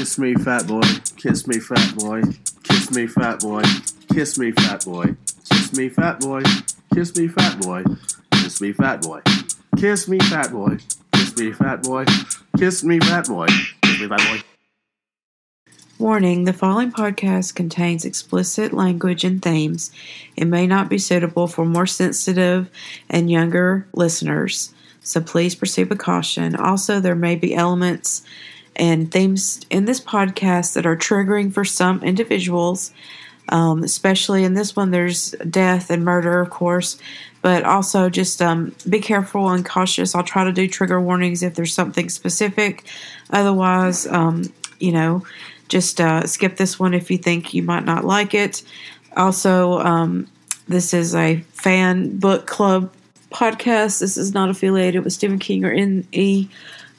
Kiss me, fat boy. Kiss me, fat boy. Kiss me, fat boy. Kiss me, fat boy. Kiss me, fat boy. Kiss me, fat boy. Kiss me, fat boy. Kiss me, fat boy. Kiss me, fat boy. Kiss me, fat boy. Kiss me, fat boy. Warning the following podcast contains explicit language and themes. It may not be suitable for more sensitive and younger listeners, so please proceed with caution. Also, there may be elements and themes in this podcast that are triggering for some individuals, um, especially in this one, there's death and murder, of course, but also just um, be careful and cautious. I'll try to do trigger warnings if there's something specific. Otherwise, um, you know, just uh, skip this one if you think you might not like it. Also, um, this is a fan book club podcast. This is not affiliated with Stephen King or any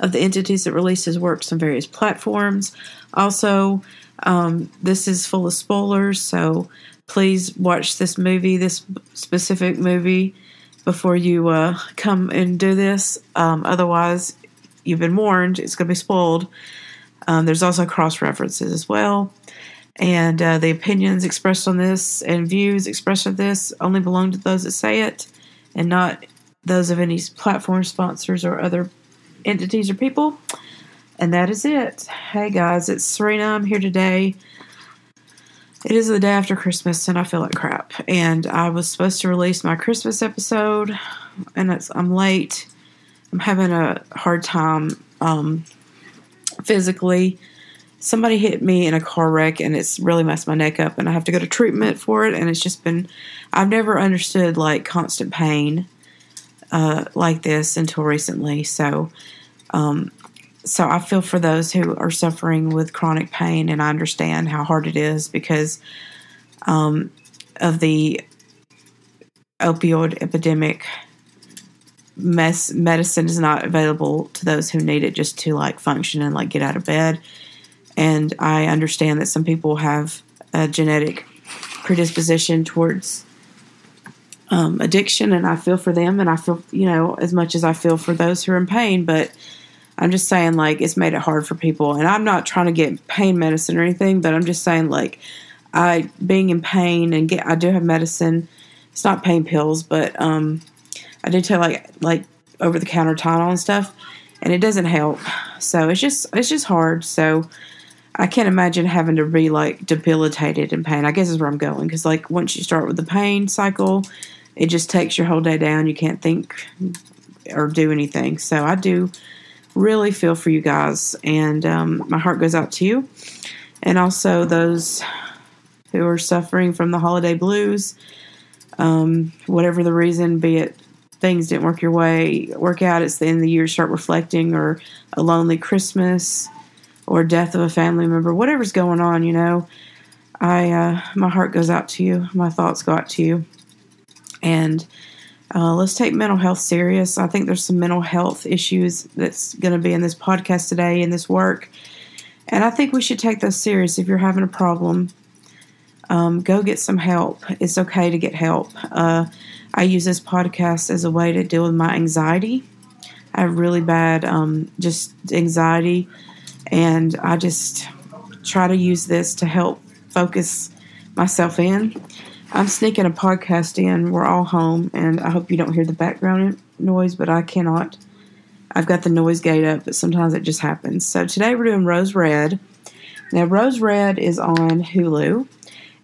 of the entities that release his works on various platforms. Also, um, this is full of spoilers, so please watch this movie, this specific movie, before you uh, come and do this. Um, otherwise, you've been warned, it's going to be spoiled. Um, there's also cross references as well. And uh, the opinions expressed on this and views expressed on this only belong to those that say it and not those of any platform sponsors or other entities or people. And that is it. Hey guys, it's Serena. I'm here today. It is the day after Christmas and I feel like crap. And I was supposed to release my Christmas episode and I'm late. I'm having a hard time um, physically. Somebody hit me in a car wreck and it's really messed my neck up and I have to go to treatment for it and it's just been I've never understood like constant pain uh, like this until recently. So um, so I feel for those who are suffering with chronic pain and I understand how hard it is because um, of the opioid epidemic mess medicine is not available to those who need it just to like function and like get out of bed. And I understand that some people have a genetic predisposition towards um, addiction, and I feel for them, and I feel you know as much as I feel for those who are in pain, but. I'm just saying, like, it's made it hard for people. And I'm not trying to get pain medicine or anything, but I'm just saying, like, I being in pain and get, I do have medicine. It's not pain pills, but um, I do take like like over the counter Tylenol and stuff, and it doesn't help. So it's just it's just hard. So I can't imagine having to be like debilitated in pain. I guess is where I'm going because like once you start with the pain cycle, it just takes your whole day down. You can't think or do anything. So I do really feel for you guys, and um, my heart goes out to you, and also those who are suffering from the holiday blues. Um, whatever the reason, be it things didn't work your way, work out, it's the end of the year, start reflecting, or a lonely Christmas, or death of a family member, whatever's going on, you know, I uh, my heart goes out to you, my thoughts go out to you, and uh, let's take mental health serious. I think there's some mental health issues that's going to be in this podcast today in this work, and I think we should take those serious. If you're having a problem, um, go get some help. It's okay to get help. Uh, I use this podcast as a way to deal with my anxiety. I have really bad um, just anxiety, and I just try to use this to help focus myself in. I'm sneaking a podcast in. We're all home, and I hope you don't hear the background noise, but I cannot. I've got the noise gate up, but sometimes it just happens. So today we're doing Rose Red. Now, Rose Red is on Hulu.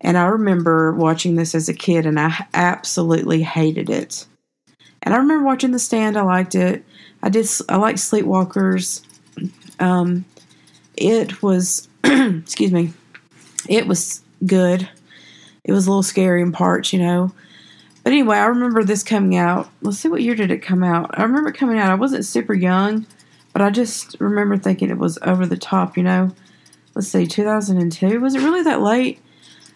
And I remember watching this as a kid and I absolutely hated it. And I remember watching The Stand, I liked it. I did, I like Sleepwalkers. Um, it was, excuse me, it was good. It was a little scary in parts, you know. But anyway, I remember this coming out. Let's see what year did it come out. I remember coming out. I wasn't super young, but I just remember thinking it was over the top, you know. Let's see, 2002. Was it really that late?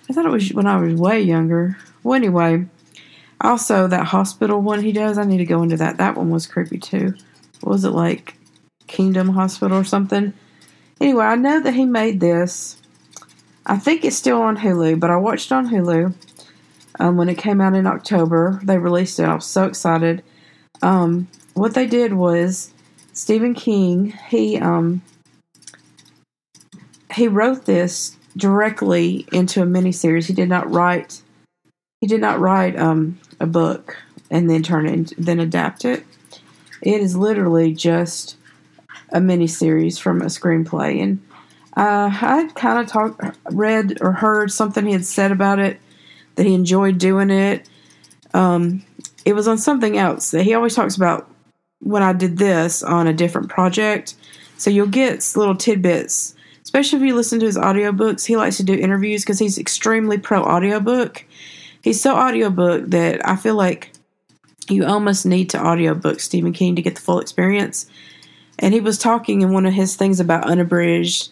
I thought it was when I was way younger. Well, anyway, also that hospital one he does, I need to go into that. That one was creepy too. What was it like Kingdom Hospital or something? Anyway, I know that he made this. I think it's still on Hulu, but I watched on Hulu um, when it came out in October. They released it. I was so excited. Um, what they did was Stephen King, he um, he wrote this directly into a miniseries. He did not write. He did not write um, a book and then turn it, into, then adapt it. It is literally just a miniseries from a screenplay, and uh, I kind of talked, read or heard something he had said about it that he enjoyed doing it. Um, it was on something else that he always talks about when I did this on a different project. So you'll get little tidbits, especially if you listen to his audiobooks. He likes to do interviews because he's extremely pro audiobook. He's so audiobook that I feel like you almost need to audiobook Stephen King to get the full experience. And he was talking in one of his things about unabridged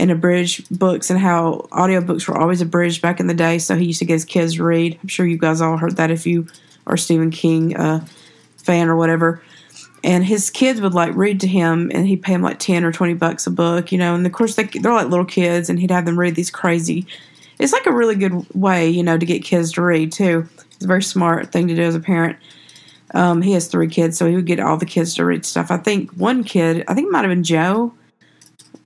and abridged books and how audiobooks were always abridged back in the day. So he used to get his kids to read. I'm sure you guys all heard that if you are Stephen King uh, fan or whatever. And his kids would like read to him, and he'd pay them like ten or twenty bucks a book, you know. And of course, they, they're like little kids, and he'd have them read these crazy. It's like a really good way, you know, to get kids to read too. It's a very smart thing to do as a parent. Um, he has three kids, so he would get all the kids to read stuff. I think one kid, I think it might have been Joe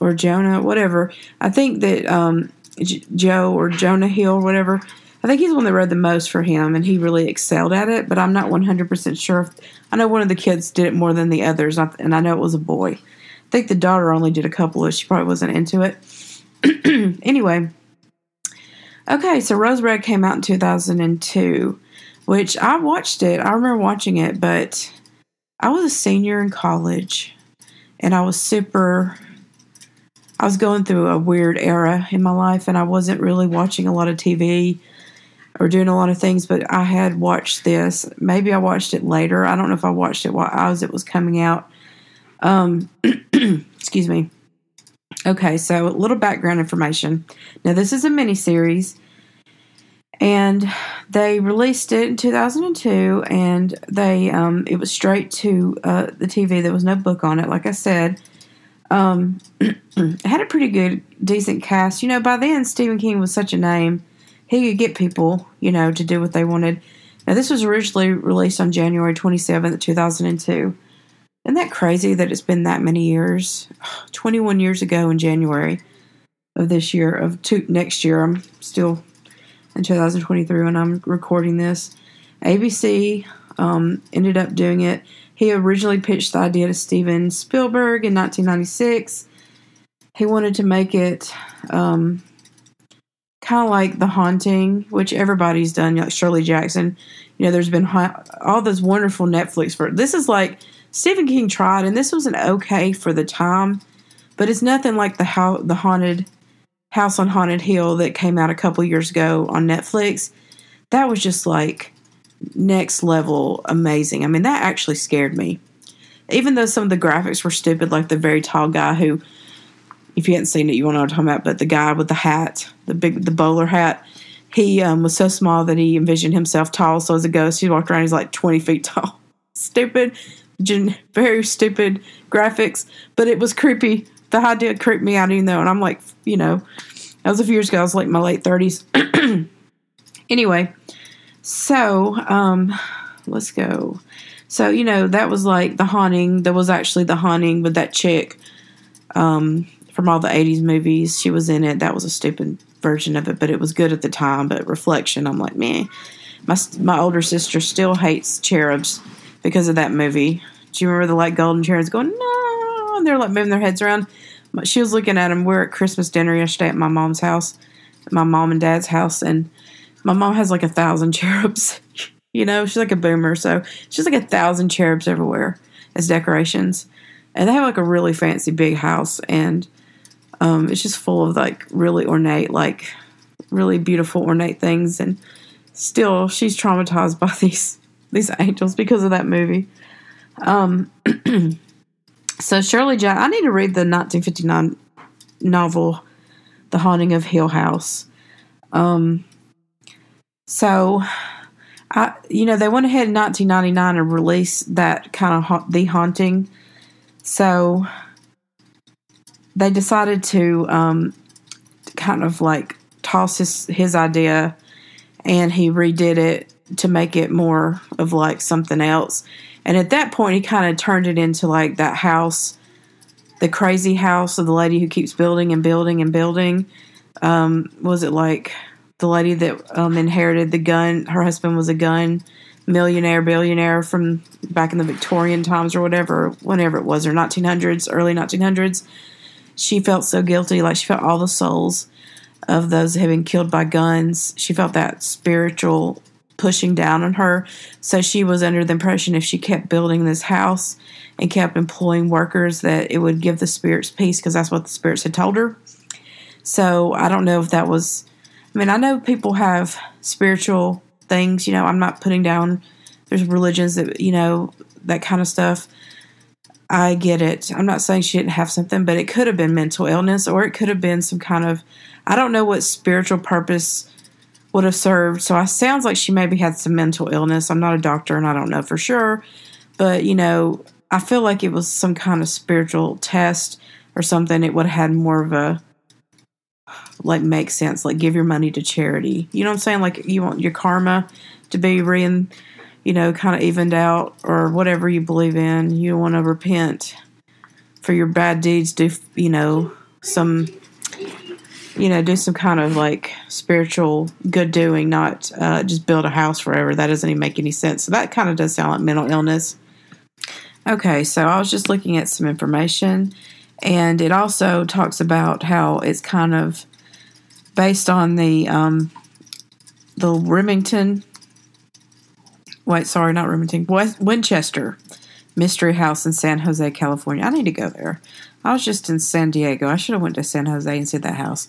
or Jonah, whatever. I think that um, J- Joe or Jonah Hill, whatever. I think he's the one that read the most for him, and he really excelled at it. But I'm not 100% sure. If, I know one of the kids did it more than the others, and I know it was a boy. I think the daughter only did a couple of. She probably wasn't into it. anyway, okay. So Rose Red came out in 2002, which I watched it. I remember watching it, but I was a senior in college, and I was super I was going through a weird era in my life and I wasn't really watching a lot of TV or doing a lot of things, but I had watched this. Maybe I watched it later. I don't know if I watched it while as it was coming out. Um, excuse me. Okay, so a little background information. Now, this is a mini series, and they released it in 2002, and they um, it was straight to uh, the TV. There was no book on it, like I said. Um, it had a pretty good, decent cast. You know, by then Stephen King was such a name, he could get people, you know, to do what they wanted. Now, this was originally released on January 27th, 2002. Isn't that crazy that it's been that many years? 21 years ago in January of this year, of two, next year. I'm still in 2023 when I'm recording this. ABC um, ended up doing it. He originally pitched the idea to Steven Spielberg in 1996. He wanted to make it um, kind of like The Haunting, which everybody's done, like Shirley Jackson. You know, there's been ha- all those wonderful Netflix for this is like Stephen King tried, and this was an okay for the time, but it's nothing like the the haunted House on Haunted Hill that came out a couple years ago on Netflix. That was just like next level amazing. I mean, that actually scared me. Even though some of the graphics were stupid, like the very tall guy who, if you hadn't seen it, you won't know what I'm talking about, but the guy with the hat, the big, the bowler hat, he um, was so small that he envisioned himself tall. So as a ghost, he walked around, he's like 20 feet tall. Stupid, very stupid graphics, but it was creepy. The idea creeped me out, even though, and I'm like, you know, that was a few years ago. I was like my late 30s. anyway, so, um, let's go. So, you know, that was like the haunting. That was actually the haunting with that chick um, from all the 80s movies. She was in it. That was a stupid version of it, but it was good at the time. But reflection, I'm like, man. My, my older sister still hates cherubs because of that movie. Do you remember the like golden cherubs going, no? And they're like moving their heads around. She was looking at them. We're at Christmas dinner yesterday at my mom's house, my mom and dad's house, and my mom has like a thousand cherubs. you know, she's like a boomer, so she's like a thousand cherubs everywhere as decorations. And they have like a really fancy big house, and um, it's just full of like really ornate, like really beautiful ornate things. And still, she's traumatized by these these angels because of that movie. Um, so Shirley Jack, I need to read the 1959 novel, The Haunting of Hill House. Um, so, I, you know, they went ahead in 1999 and released that kind of ha- the haunting. So they decided to um, kind of like toss his his idea, and he redid it to make it more of like something else. And at that point, he kind of turned it into like that house the crazy house of the lady who keeps building and building and building. Um, was it like the lady that um, inherited the gun? Her husband was a gun millionaire, billionaire from back in the Victorian times or whatever, whenever it was, or 1900s, early 1900s. She felt so guilty, like she felt all the souls of those that had been killed by guns. She felt that spiritual pushing down on her. So she was under the impression if she kept building this house and kept employing workers, that it would give the spirits peace because that's what the spirits had told her. So I don't know if that was. I mean, I know people have spiritual things. You know, I'm not putting down. There's religions that you know that kind of stuff. I get it. I'm not saying she didn't have something, but it could have been mental illness or it could have been some kind of I don't know what spiritual purpose would have served. So it sounds like she maybe had some mental illness. I'm not a doctor and I don't know for sure, but you know, I feel like it was some kind of spiritual test or something. It would have had more of a like make sense, like give your money to charity. You know what I'm saying? Like you want your karma to be re you know, kind of evened out or whatever you believe in. You want to repent for your bad deeds, do, you know, some, you know, do some kind of like spiritual good doing, not uh, just build a house forever. That doesn't even make any sense. So that kind of does sound like mental illness. Okay, so I was just looking at some information, and it also talks about how it's kind of based on the um, the Remington wait, sorry, not Remington, West, Winchester Mystery House in San Jose, California. I need to go there. I was just in San Diego. I should have went to San Jose and see that house.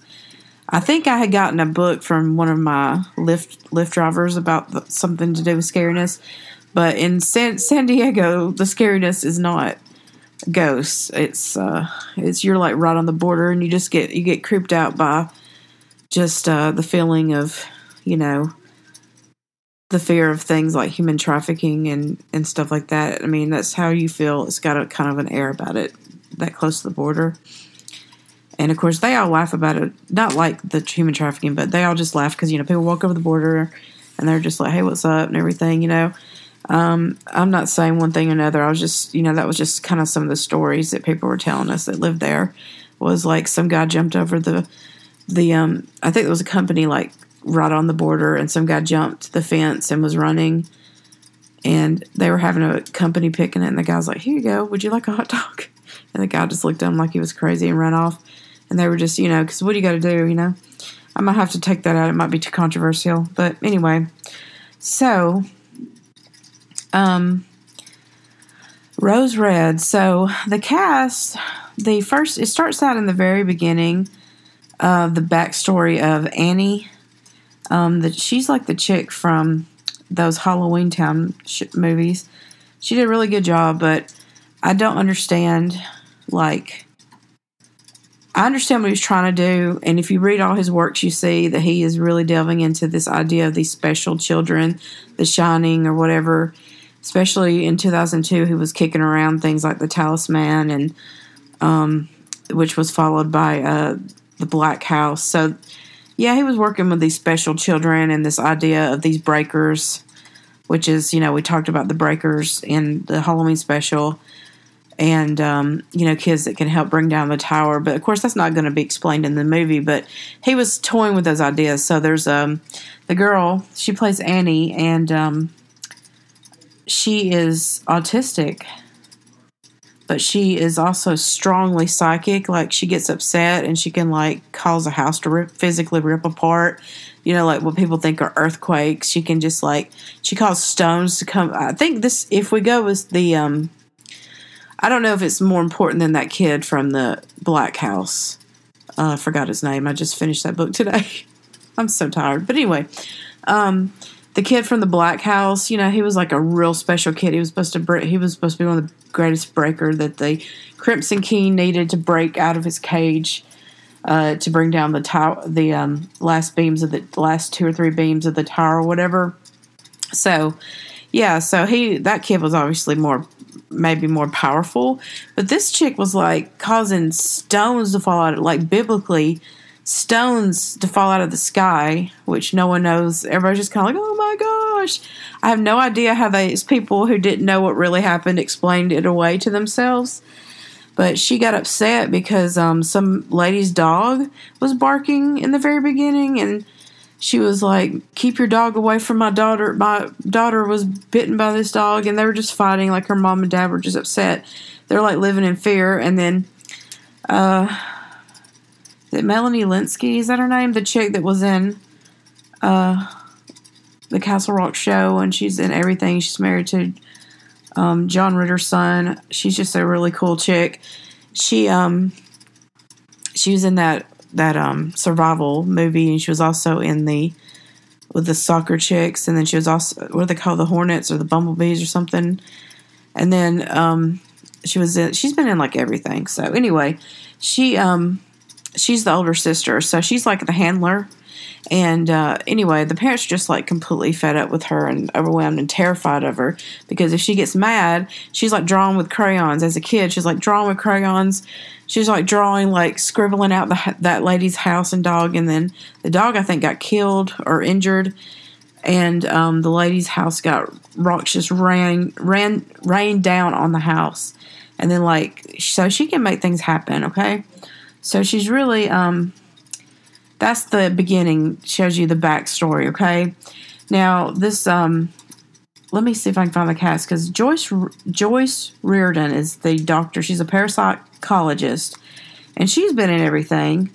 I think I had gotten a book from one of my Lyft Lyft drivers about the, something to do with scariness, but in San San Diego, the scariness is not ghosts. It's uh, it's you're like right on the border, and you just get you get creeped out by just uh, the feeling of you know the fear of things like human trafficking and, and stuff like that. I mean, that's how you feel. It's got a kind of an air about it, that close to the border. And of course, they all laugh about it. Not like the human trafficking, but they all just laugh because, you know, people walk over the border and they're just like, hey, what's up? And everything, you know. Um, I'm not saying one thing or another. I was just, you know, that was just kind of some of the stories that people were telling us that lived there. Was like some guy jumped over the, the, um, I think it was a company like right on the border, and some guy jumped the fence and was running. And they were having a company picnic, and the guy's like, "Here you go. Would you like a hot dog?" And the guy just looked at him like he was crazy and ran off. And they were just, you know, because what do you got to do, you know? I might have to take that out. It might be too controversial, but anyway. So, um, Rose Red. So the cast, the first, it starts out in the very beginning of the backstory of Annie um, that she's like the chick from those Halloween Town sh- movies. She did a really good job, but I don't understand. Like, I understand what he's trying to do, and if you read all his works, you see that he is really delving into this idea of these special children, The Shining or whatever. Especially in 2002, he was kicking around things like The Talisman, and um, which was followed by uh, The Black House. So yeah, he was working with these special children and this idea of these breakers, which is, you know, we talked about the breakers in the Halloween special and, um, you know, kids that can help bring down the tower. But of course, that's not going to be explained in the movie, but he was toying with those ideas. So there's um, the girl, she plays Annie, and um, she is autistic but she is also strongly psychic. Like she gets upset and she can like cause a house to rip, physically rip apart. You know, like what people think are earthquakes. She can just like she causes stones to come. I think this, if we go with the, um, I don't know if it's more important than that kid from the Black House. Uh, I forgot his name. I just finished that book today. I'm so tired. But anyway, um, the kid from the Black House, you know, he was like a real special kid. He was supposed to he was supposed to be one of the greatest breaker that the Crimson King needed to break out of his cage uh, to bring down the tower, the um, last beams of the last two or three beams of the tower, whatever. So, yeah, so he that kid was obviously more maybe more powerful, but this chick was like causing stones to fall out, of like biblically stones to fall out of the sky, which no one knows. Everybody's just kind of like, oh my gosh. I have no idea how these people who didn't know what really happened explained it away to themselves. but she got upset because um, some lady's dog was barking in the very beginning, and she was like, "Keep your dog away from my daughter." My daughter was bitten by this dog, and they were just fighting. Like her mom and dad were just upset. They're like living in fear, and then, uh, it Melanie Lynskey? Is that her name? The chick that was in, uh, the Castle Rock show, and she's in everything. She's married to um, John Ritter's son. She's just a really cool chick. She um she was in that that um survival movie, and she was also in the with the soccer chicks, and then she was also what do they call the Hornets or the Bumblebees or something. And then um she was in she's been in like everything. So anyway, she um she's the older sister, so she's like the handler and uh, anyway, the parents are just like completely fed up with her and overwhelmed and terrified of her because if she gets mad, she's like drawing with crayons. As a kid, she's like drawing with crayons. She's like drawing, like scribbling out the, that lady's house and dog. And then the dog, I think, got killed or injured. And um, the lady's house got rocks just ran, ran, rained down on the house. And then, like, so she can make things happen, okay? So she's really, um, that's the beginning. Shows you the backstory okay? Now this um let me see if i can find the cast because joyce joyce reardon is the doctor. She's a parapsychologist and she's been in everything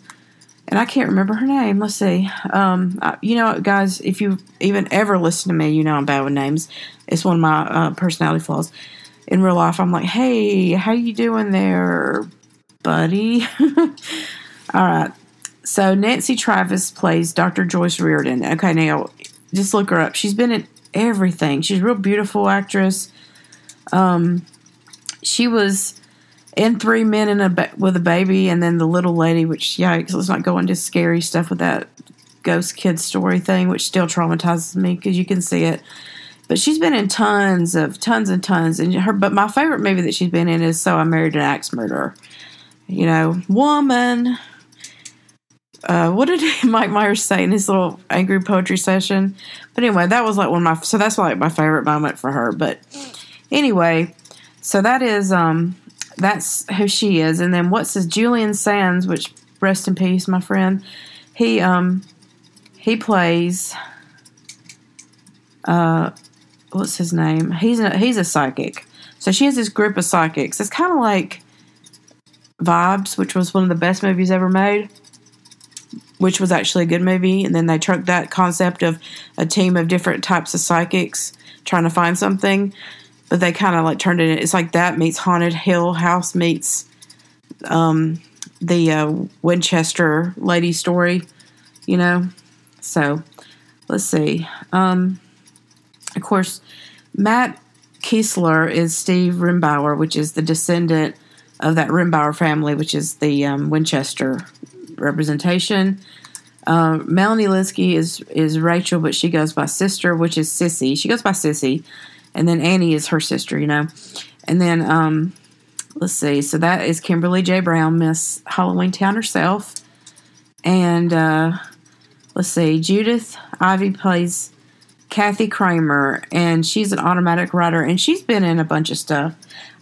and i can't remember her name. Let's see. Um you know guys if you even ever listen to me you know i'm bad with names. It's one of my uh, personality flaws. In real life i'm like hey how you doing there buddy all right so Nancy Travis plays Dr. Joyce Reardon. Okay, now just look her up. She's been in everything. She's a real beautiful actress. Um, she was in Three Men in a ba- with a Baby, and then the Little Lady, which yikes, let's not go into scary stuff with that ghost kid story thing, which still traumatizes me because you can see it. But she's been in tons of tons and tons, and her. But my favorite movie that she's been in is So I Married an Axe Murderer. You know, woman uh, what did Mike Myers say in his little angry poetry session? But anyway, that was like one of my so that's like my favorite moment for her. But anyway, so that is um that's who she is. And then what's his Julian Sands, which rest in peace, my friend. He um he plays uh what's his name? He's a he's a psychic. So she has this group of psychics. It's kind of like Vibes, which was one of the best movies ever made which was actually a good movie. And then they took that concept of a team of different types of psychics trying to find something, but they kind of like turned it. It's like that meets Haunted Hill House meets um, the uh, Winchester lady story, you know. So let's see. Um, of course, Matt Keeslar is Steve Rimbauer, which is the descendant of that Rimbauer family, which is the um, Winchester representation. Uh, Melanie Lynskey is is Rachel, but she goes by sister, which is Sissy. She goes by Sissy, and then Annie is her sister. You know, and then um, let's see. So that is Kimberly J. Brown, Miss Halloween Town herself, and uh, let's see. Judith Ivey plays Kathy Kramer, and she's an automatic writer, and she's been in a bunch of stuff.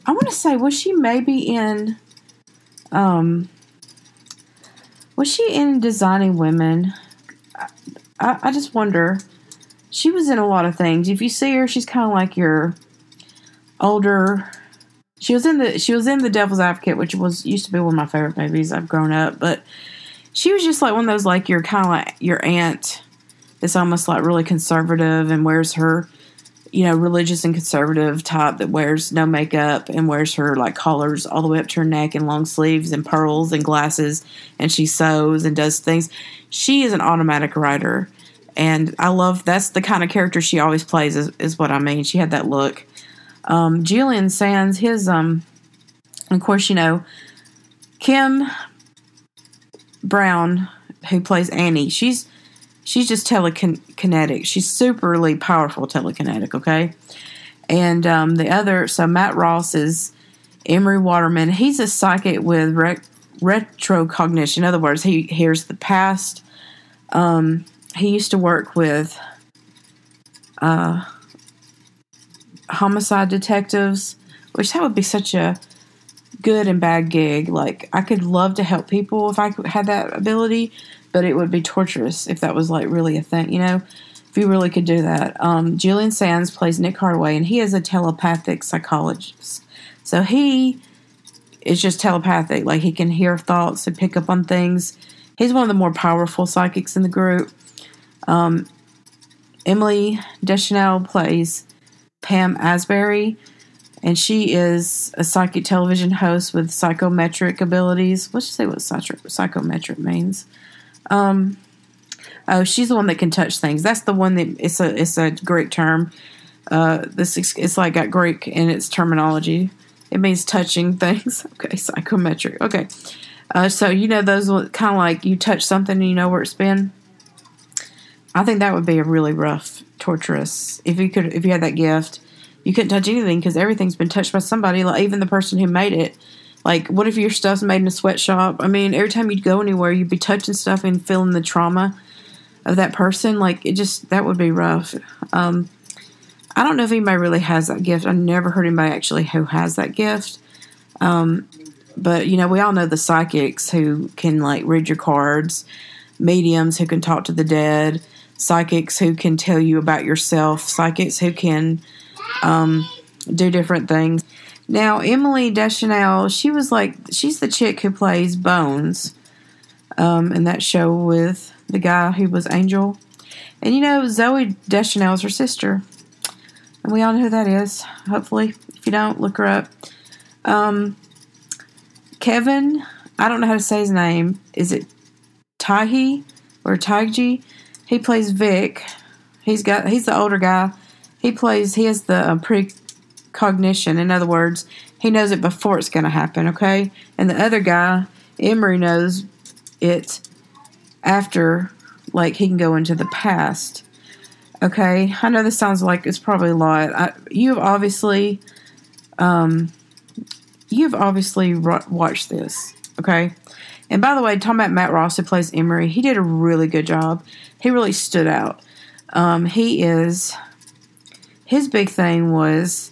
I want to say, was she maybe in? Um, was she in Designing Women? I, I just wonder. She was in a lot of things. If you see her, she's kind of like your older. She was in the she was in the Devil's Advocate, which was used to be one of my favorite movies. I've grown up, but she was just like one of those like your kind of like your aunt. That's almost like really conservative and wears her you know, religious and conservative type that wears no makeup and wears her like collars all the way up to her neck and long sleeves and pearls and glasses and she sews and does things. She is an automatic writer. And I love that's the kind of character she always plays is, is what I mean. She had that look. Um, Julian Sands, his um of course, you know, Kim Brown, who plays Annie, she's she's just telekinetic. She's superly powerful telekinetic, okay? And um, the other, so Matt Ross is Emery Waterman. He's a psychic with rec- retrocognition. In other words, he hears the past. Um, he used to work with uh, homicide detectives, which that would be such a good and bad gig. Like I could love to help people if I had that ability, but it would be torturous if that was like really a thing, you know. If you really could do that. Um, Julian Sands plays Nick Hardaway, and he is a telepathic psychologist. So he is just telepathic. Like he can hear thoughts and pick up on things. He's one of the more powerful psychics in the group. Um, Emily Deschanel plays Pam Asbury, and she is a psychic television host with psychometric abilities. Let's just say what psychometric means. Um, oh, she's the one that can touch things. That's the one that it's a it's a Greek term. Uh, this it's like got Greek in its terminology. It means touching things. Okay, psychometric. Okay, uh, so you know those kind of like you touch something and you know where it's been. I think that would be a really rough, torturous. If you could, if you had that gift, you couldn't touch anything because everything's been touched by somebody. Like even the person who made it. Like, what if your stuff's made in a sweatshop? I mean, every time you'd go anywhere, you'd be touching stuff and feeling the trauma of that person. Like, it just that would be rough. Um, I don't know if anybody really has that gift. I never heard anybody actually who has that gift. Um, but you know, we all know the psychics who can like read your cards, mediums who can talk to the dead, psychics who can tell you about yourself, psychics who can um, do different things. Now, Emily Deschanel, she was like, she's the chick who plays Bones um, in that show with the guy who was Angel. And you know, Zooey Deschanel is her sister. And we all know who that is, hopefully. If you don't, look her up. Um, Kevin, I don't know how to say his name. Is it Tahi or Taiji? He plays Vic. He's got he's the older guy. He plays he has the uh, precognition. In other words, he knows it before it's going to happen. Okay, and the other guy, Emery, knows it after, like he can go into the past. Okay, I know this sounds like it's probably a lot. I, you've obviously, um, you've obviously watched this. Okay, and by the way, talking about Matt Ross, who plays Emery, he did a really good job. He really stood out. Um, he is, his big thing was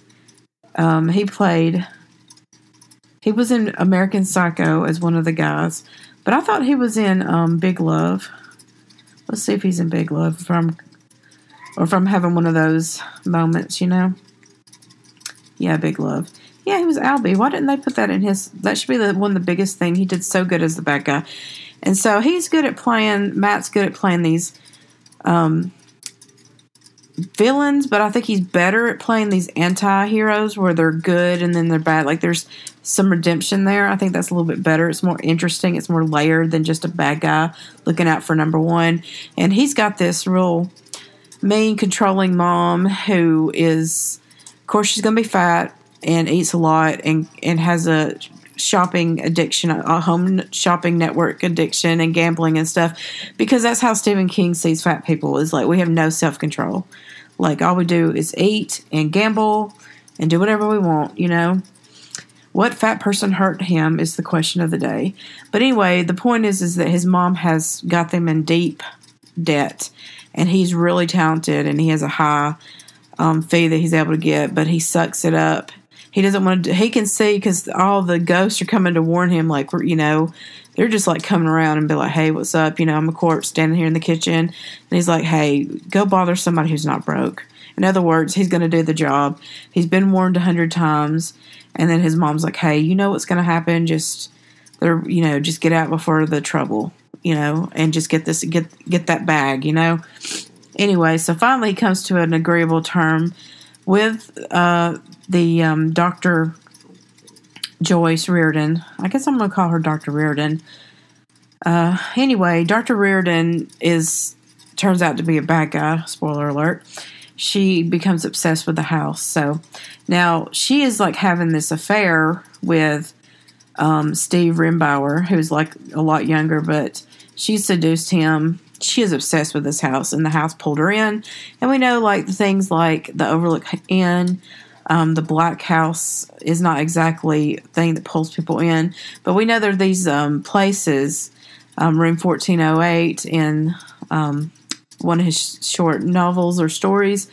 um, he played, he was in American Psycho as one of the guys, but I thought he was in um, Big Love. Let's see if he's in Big Love from, or from having one of those moments, you know. Yeah, Big Love. Yeah, he was Alby. Why didn't they put that in his? That should be the one the biggest thing. He did so good as the bad guy, and so he's good at playing. Matt's good at playing these um, villains, but I think he's better at playing these anti-heroes where they're good and then they're bad. Like there's some redemption there. I think that's a little bit better. It's more interesting. It's more layered than just a bad guy looking out for number one. And he's got this real mean, controlling mom who is, of course, she's going to be fat and eats a lot and and has a shopping addiction, a home shopping network addiction, and gambling and stuff, because that's how Stephen King sees fat people. Is like we have no self control. Like all we do is eat and gamble and do whatever we want. You know, what fat person hurt him is the question of the day. But anyway, the point is is that his mom has got them in deep debt, and he's really talented, and he has a high um, fee that he's able to get, but he sucks it up he doesn't want to. He can see because all the ghosts are coming to warn him. Like you know, they're just like coming around and be like, "Hey, what's up?" You know, I'm a corpse standing here in the kitchen, and he's like, "Hey, go bother somebody who's not broke." In other words, he's going to do the job. He's been warned a hundred times, and then his mom's like, "Hey, you know what's going to happen? Just they're you know, just get out before the trouble." You know, and just get this get get that bag. You know. Anyway, so finally he comes to an agreeable term with uh, the um, Dr. Joyce Reardon. I guess I'm going to call her Dr. Reardon. Uh, anyway, Dr. Reardon is turns out to be a bad guy. Spoiler alert. She becomes obsessed with the house. So now she is like having this affair with um, Steve Rimbauer, who's like a lot younger, but she seduced him. She is obsessed with this house, and the house pulled her in. And we know like the things like the Overlook Inn, um, the Black House is not exactly a thing that pulls people in, but we know there are these um, places, um, Room 1408 in um, one of his short novels or stories.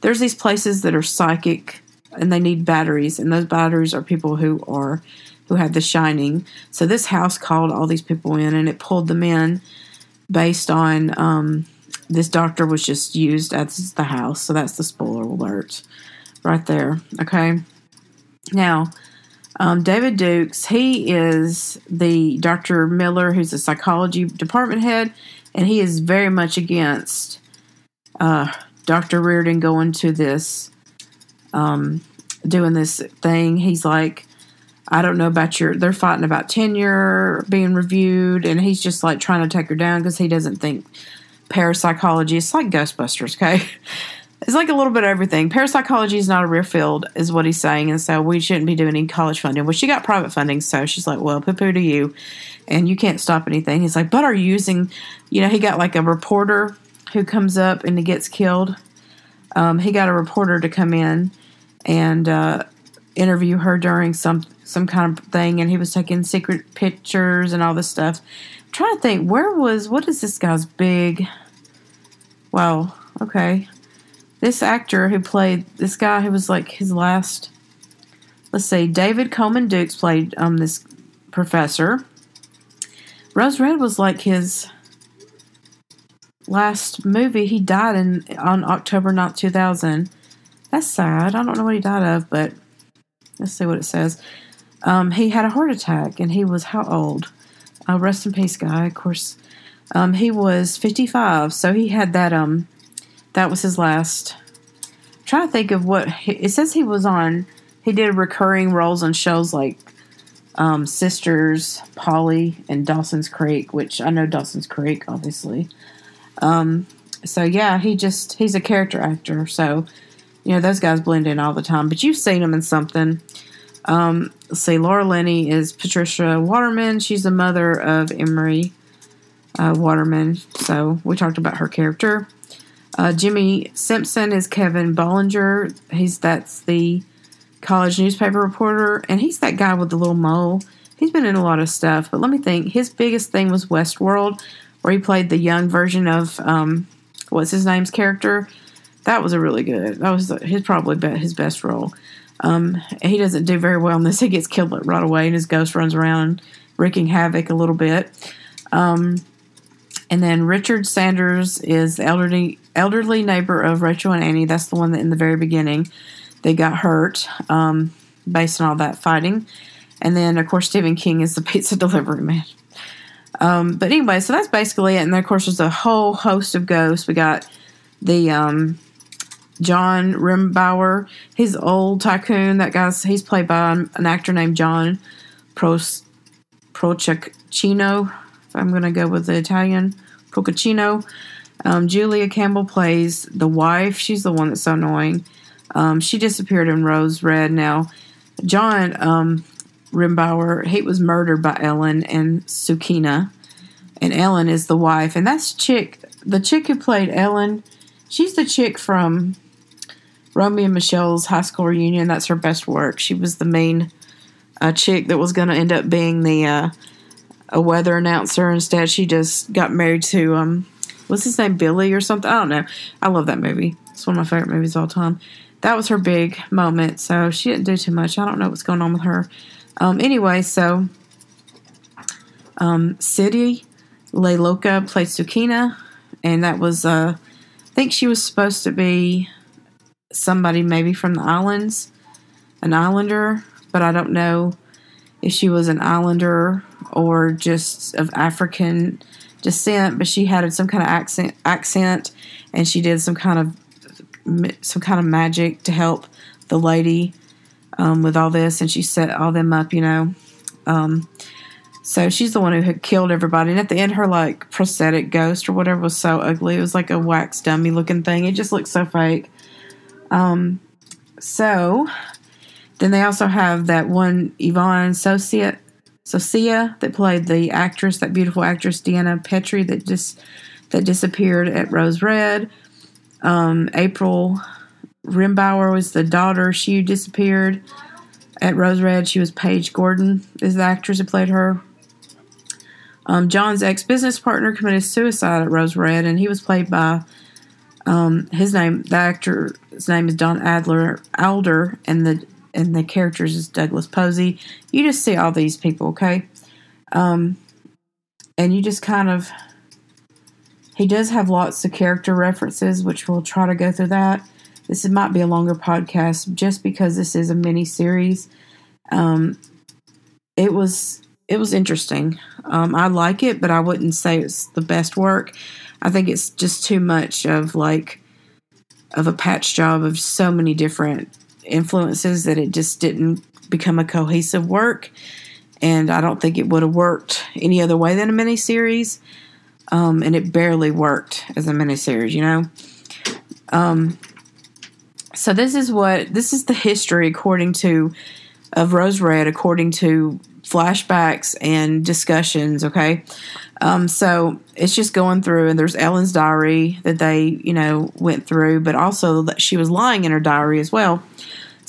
There's these places that are psychic and they need batteries, and those batteries are people who are who had The Shining. So this house called all these people in, and it pulled them in based on um, this doctor was just used as the house. So that's the spoiler alert right there. Okay. Now, um, David Dukes, he is the Dr. Miller, who's a psychology department head, and he is very much against uh, Dr. Reardon going to this, um, doing this thing. He's like, I don't know about your, they're fighting about tenure being reviewed, and he's just like trying to take her down because he doesn't think parapsychology, it's like Ghostbusters, okay? It's like a little bit of everything. Parapsychology is not a real field, is what he's saying, and so we shouldn't be doing any college funding. Well, she got private funding, so she's like, "Well, poo poo to you," and you can't stop anything. He's like, "But are you using?" You know, he got like a reporter who comes up and he gets killed. Um, he got a reporter to come in and uh, interview her during some some kind of thing, and he was taking secret pictures and all this stuff. I'm trying to think, where was what is this guy's big? Wow. Okay this actor who played this guy who was like his last let's see david coleman dukes played um this professor. Rose red was like his last movie. He died in on october 9th 2000 that's sad. I don't know what he died of but let's see what it says. Um, he had a heart attack and he was how old? Uh, rest in peace guy. Of course um, he was 55 so he had that um that was his last. I'm trying to think of what it says he was on. He did recurring roles on shows like um, Sisters, Polly, and Dawson's Creek, which I know Dawson's Creek, obviously. Um, so yeah, he just he's a character actor. So you know those guys blend in all the time. But you've seen him in something. Um, see, Laura Linney is Patricia Waterman. She's the mother of Emery uh, Waterman. So we talked about her character. Uh, Jimmi Simpson is Kevin Bollinger. He's that's the college newspaper reporter, and he's that guy with the little mole. He's been in a lot of stuff, but let me think. His biggest thing was Westworld, where he played the young version of um, what's his name's character. That was a really good. That was his probably his best role. Um, he doesn't do very well in this. He gets killed right away, and his ghost runs around wreaking havoc a little bit. Um, and then Richard Sanders is the elderly elderly neighbor of Rachel and Annie. That's the one that in the very beginning they got hurt um, based on all that fighting. And then of course Stephen King is the pizza delivery man. Um, but anyway, so that's basically it. And then of course there's a whole host of ghosts. We got the um, John Rimbauer. He's old tycoon. That guy's he's played by an actor named John Pros Procaccino. I'm going to go with the Italian Procaccino. Um, Julia Campbell plays the wife. She's the one that's so annoying. Um, she disappeared in Rose Red. Now, John um, Rimbauer, he was murdered by Ellen and Sukeena. And Ellen is the wife. And that's chick, the chick who played Ellen, she's the chick from Romy and Michele's high school reunion. That's her best work. She was the main uh, chick that was going to end up being the uh, a weather announcer. Instead, she just got married to um, what's his name, Billy or something. I don't know. I love that movie. It's one of my favorite movies all time. That was her big moment. So she didn't do too much. I don't know what's going on with her. Um, anyway, so um, City Loca played Sukeena, and that was uh, I think she was supposed to be somebody maybe from the islands, an islander, but I don't know if she was an islander or just of African descent, but she had some kind of accent accent, and she did some kind of some kind of magic to help the lady um, with all this, and she set all them up, you know. Um, so she's the one who had killed everybody, and at the end, her like prosthetic ghost or whatever was so ugly. It was like a wax dummy looking thing. It just looked so fake. Um, so then they also have that one Yvonne Socia that played the actress, that beautiful actress Deanna Petrie that just that disappeared at Rose Red. Um, April Rimbauer was the daughter. She disappeared at Rose Red. She was Paige Gordon is the actress who played her. Um, John's ex business partner committed suicide at Rose Red, and he was played by um, his name. The actor's name is Don Adler Alder, and the and the characters is Douglas Posey. You just see all these people, okay? Um, and you just kind of he does have lots of character references, which we'll try to go through that. This might be a longer podcast just because this is a mini series. Um, it was it was interesting. Um, I like it, but I wouldn't say it's the best work. I think it's just too much of like of a patch job of so many different influences that it just didn't become a cohesive work. And I don't think it would have worked any other way than a miniseries. Um, and it barely worked as a miniseries, you know. Um, so this is what this is the history according to of Rose Red, according to flashbacks and discussions. Okay, um, so it's just going through, and there's Ellen's diary that they, you know, went through, but also that she was lying in her diary as well.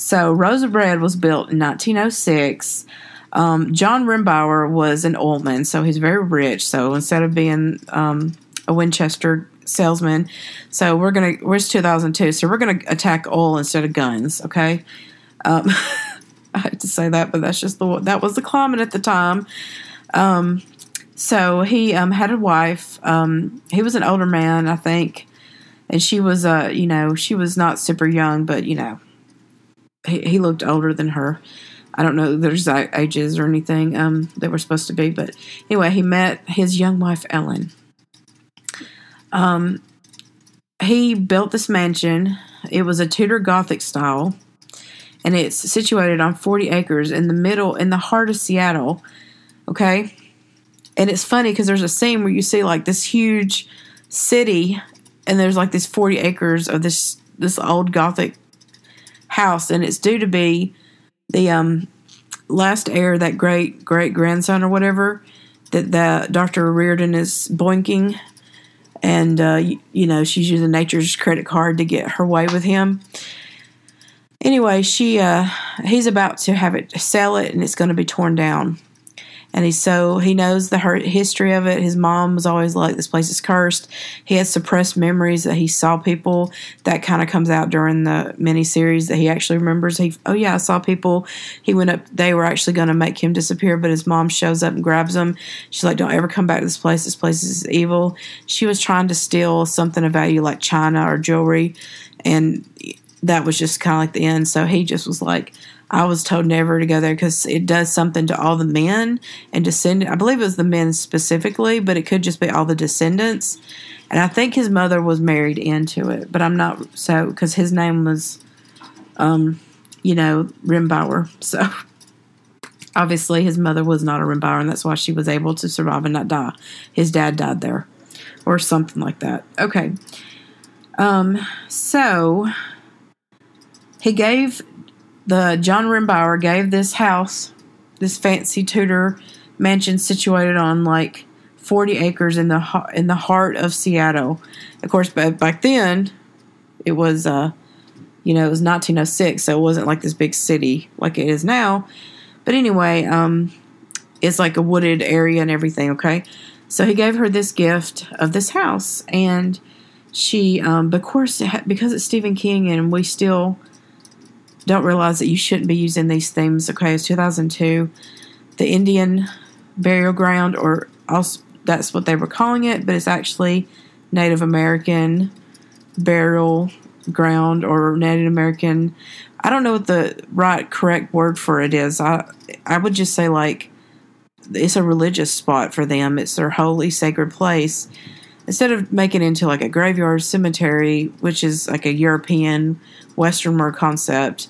So Rose of Red was built in 1906. Um, John Rimbauer was an oilman, so he's very rich. So instead of being um, a Winchester salesman, so we're gonna where's 2002, so we're gonna attack oil instead of guns. Okay. Um, I hate to say that, but that's just the that was the climate at the time. Um, so he um, had a wife. Um, he was an older man, I think, and she was, uh, you know, she was not super young, but you know, he, he looked older than her. I don't know there's ages or anything um, that were supposed to be, but anyway, he met his young wife Ellen. Um, he built this mansion. It was a Tudor Gothic style, and it's situated on 40 acres in the middle, in the heart of Seattle. Okay, and it's funny because there's a scene where you see like this huge city and there's like this 40 acres of this this old gothic house and it's due to be the um last heir that great great grandson or whatever that the dr reardon is boinking. And uh, you, you know she's using nature's credit card to get her way with him. Anyway she uh he's about to have it sell it and it's going to be torn down and he's so he knows the history of it. His mom was always like, "This place is cursed." He has suppressed memories that he saw people. That kind of comes out during the miniseries that he actually remembers. He, oh yeah, I saw people. He went up. They were actually going to make him disappear, but his mom shows up and grabs him. She's like, "Don't ever come back to this place. This place is evil." She was trying to steal something of value like china or jewelry, and that was just kind of like the end. So he just was like, I was told never to go there because it does something to all the men and descendant. I believe it was the men specifically, but it could just be all the descendants. And I think his mother was married into it, but I'm not so because his name was, um, you know, Rimbauer. So obviously his mother was not a Rimbauer, and that's why she was able to survive and not die. His dad died there, or something like that. Okay. Um. So he gave the John Rimbauer gave this house, this fancy Tudor mansion situated on like 40 acres in the in the heart of Seattle. Of course, back then it was uh you know, it was 1906, so it wasn't like this big city like it is now. But anyway, um it's like a wooded area and everything, okay? So he gave her this gift of this house and she um of course because it's Stephen King and we still don't realize that you shouldn't be using these themes. Okay, it's 2002. The Indian burial ground, or also that's what they were calling it, but it's actually Native American burial ground or Native American. I don't know what the right correct word for it is. I I would just say like it's a religious spot for them. It's their holy sacred place. Instead of making it into like a graveyard cemetery, which is like a European Western concept,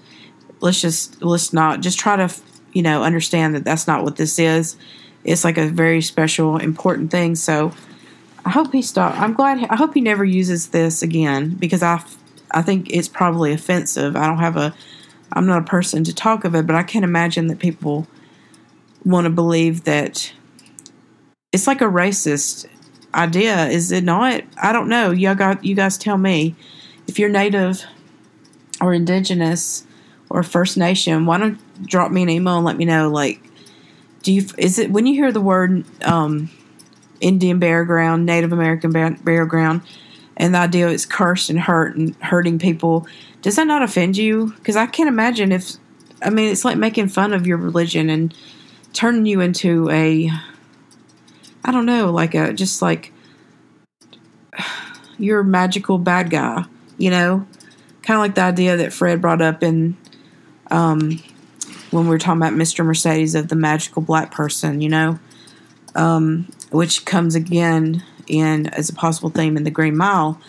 let's just let's not just try to you know understand that that's not what this is. It's like a very special, important thing. So I hope he stop. I'm glad. I hope he never uses this again because I I think it's probably offensive. I don't have a. I'm not a person to talk of it, but I can't imagine that people want to believe that it's like a racist idea, is it not? I don't know. You got you guys tell me if you're native or indigenous or First Nation, why don't drop me an email and let me know like do you is it when you hear the word um, Indian burial ground, Native American burial ground, and the idea it's cursed and hurt and hurting people, does that not offend you? Because I can't imagine if I mean, it's like making fun of your religion and turning you into a, I don't know, like a, just like, you're a magical bad guy, you know? Kind of like the idea that Fred brought up in, um, when we were talking about Mr. Mercedes of the magical black person, you know? Um, which comes again in as a possible theme in the Green Mile,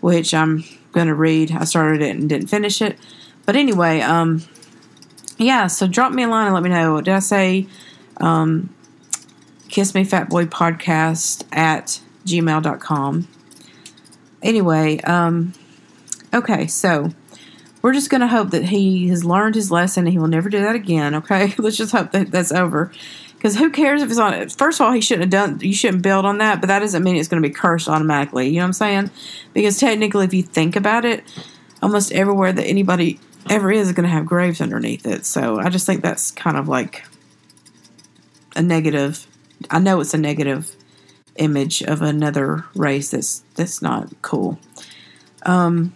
which I'm going to read. I started it and didn't finish it. But anyway, um, yeah, so drop me a line and let me know. Did I say um, Kiss Me Fat Boy Podcast at gmail.com? Anyway, um, okay, so we're just going to hope that he has learned his lesson and he will never do that again, okay? Let's just hope that that's over. Because who cares if it's on? First of all, he shouldn't have done. You shouldn't build on that, but that doesn't mean it's going to be cursed automatically. You know what I'm saying? Because technically, if you think about it, almost everywhere that anybody ever is is going to have graves underneath it. So I just think that's kind of like a negative. I know it's a negative image of another race that's that's not cool. Um.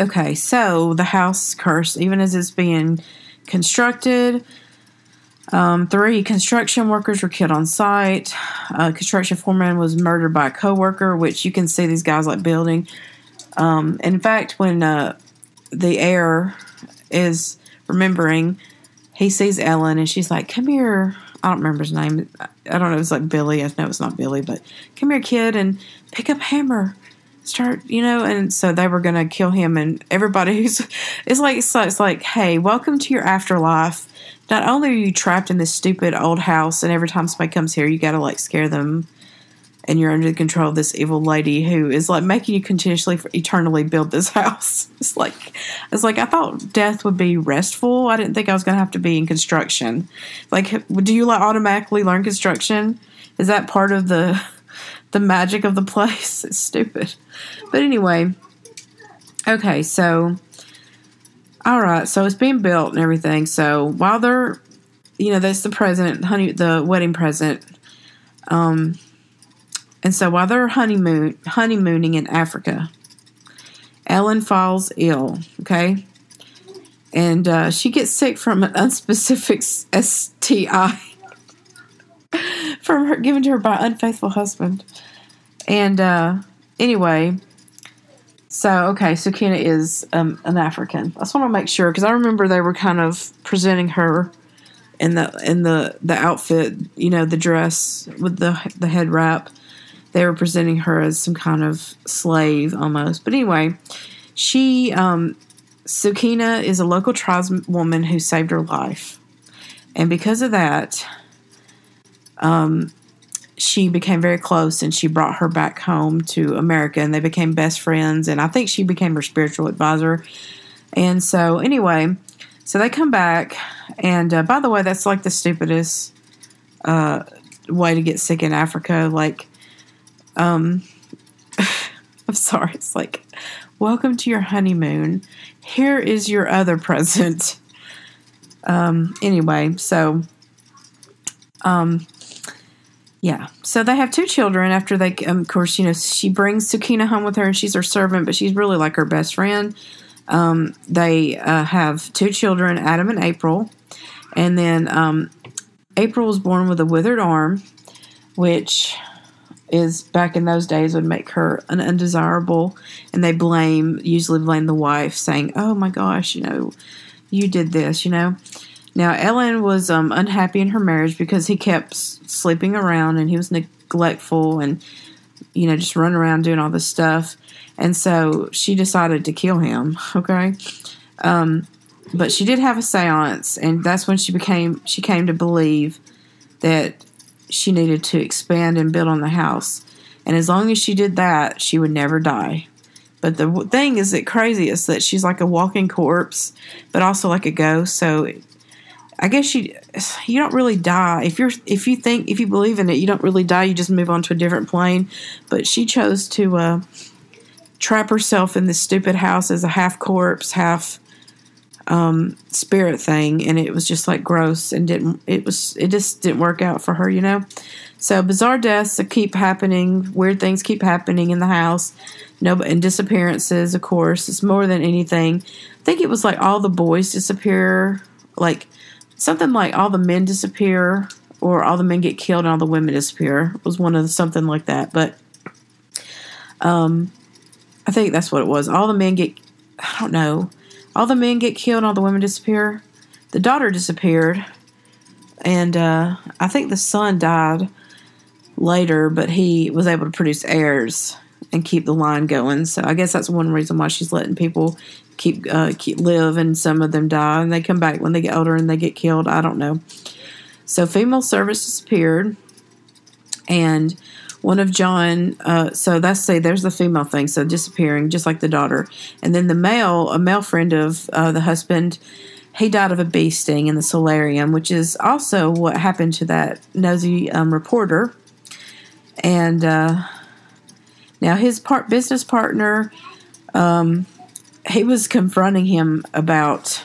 Okay, so the house cursed, even as it's being constructed. Um, three construction workers were killed on site. A construction foreman was murdered by a coworker, which you can see these guys like building. Um, in fact, when uh, the heir is remembering, he sees Ellen and she's like, "Come here." I don't remember his name. I don't know. It was like Billy. I know it's not Billy, but come here, kid, and pick up hammer. Start, you know, and so they were gonna kill him, and everybody who's it's like it's like, it's like hey, welcome to your afterlife not only are you trapped in this stupid old house, and every time somebody comes here, you got to like scare them, and you're under the control of this evil lady who is like making you continuously, eternally build this house. It's like, it's like I thought death would be restful. I didn't think I was going to have to be in construction. Like, do you like automatically learn construction? Is that part of the the magic of the place? It's stupid. But anyway, okay, so all right, so it's being built and everything. So while they're, you know, that's the present, honey, the wedding present. Um, and so while they're honeymoon honeymooning in Africa, Ellen falls ill. Okay, and uh, she gets sick from an unspecific STI from her given to her by unfaithful husband. And uh, anyway, so okay, Sukeena is um, an African. I just want to make sure because I remember they were kind of presenting her in the in the the outfit, you know, the dress with the the head wrap. They were presenting her as some kind of slave almost. But anyway, she um, Sukeena is a local tribeswoman who saved her life, and because of that, um, she became very close and she brought her back home to America and they became best friends. And I think she became her spiritual advisor. And so, anyway, so they come back. And uh, by the way, that's like the stupidest uh, way to get sick in Africa. Like, um, I'm sorry. It's like, welcome to your honeymoon. Here is your other present. Um, anyway, so, um, yeah. So they have two children after they, um, of course, you know, she brings Sukeena home with her and she's her servant, but she's really like her best friend. Um, they uh, have two children, Adam and April. And then um, April was born with a withered arm, which is back in those days would make her an undesirable. And they blame, usually blame the wife, saying, oh my gosh, you know, you did this, you know. Now, Ellen was um, unhappy in her marriage because he kept sleeping around and he was neglectful and, you know, just running around doing all this stuff. And so she decided to kill him, okay? Um, but she did have a seance, and that's when she became, she came to believe that she needed to expand and build on the house. And as long as she did that, she would never die. But the thing is that crazy is that she's like a walking corpse, but also like a ghost. So I guess you you don't really die if you're if you think if you believe in it you don't really die you just move on to a different plane. But she chose to uh, trap herself in this stupid house as a half corpse, half um, spirit thing, and it was just like gross and didn't. It was it just didn't work out for her, you know. So bizarre deaths keep happening. Weird things keep happening in the house. No, and disappearances, of course, it's more than anything. I think it was like all the boys disappear, like something like all the men disappear, or all the men get killed and all the women disappear. Was one of the, something like that, but um, I think that's what it was. All the men get, I don't know, all the men get killed, and all the women disappear. The daughter disappeared, and uh, I think the son died later, but he was able to produce heirs and keep the line going. So I guess that's one reason why she's letting people keep uh, keep live, and some of them die, and they come back when they get older and they get killed. I don't know. So female service disappeared, and one of John. Uh, so that's say there's the female thing. So disappearing, just like the daughter, and then the male, a male friend of uh, the husband. He died of a bee sting in the solarium, which is also what happened to that nosy um, reporter. And uh, now his part business partner, um, he was confronting him about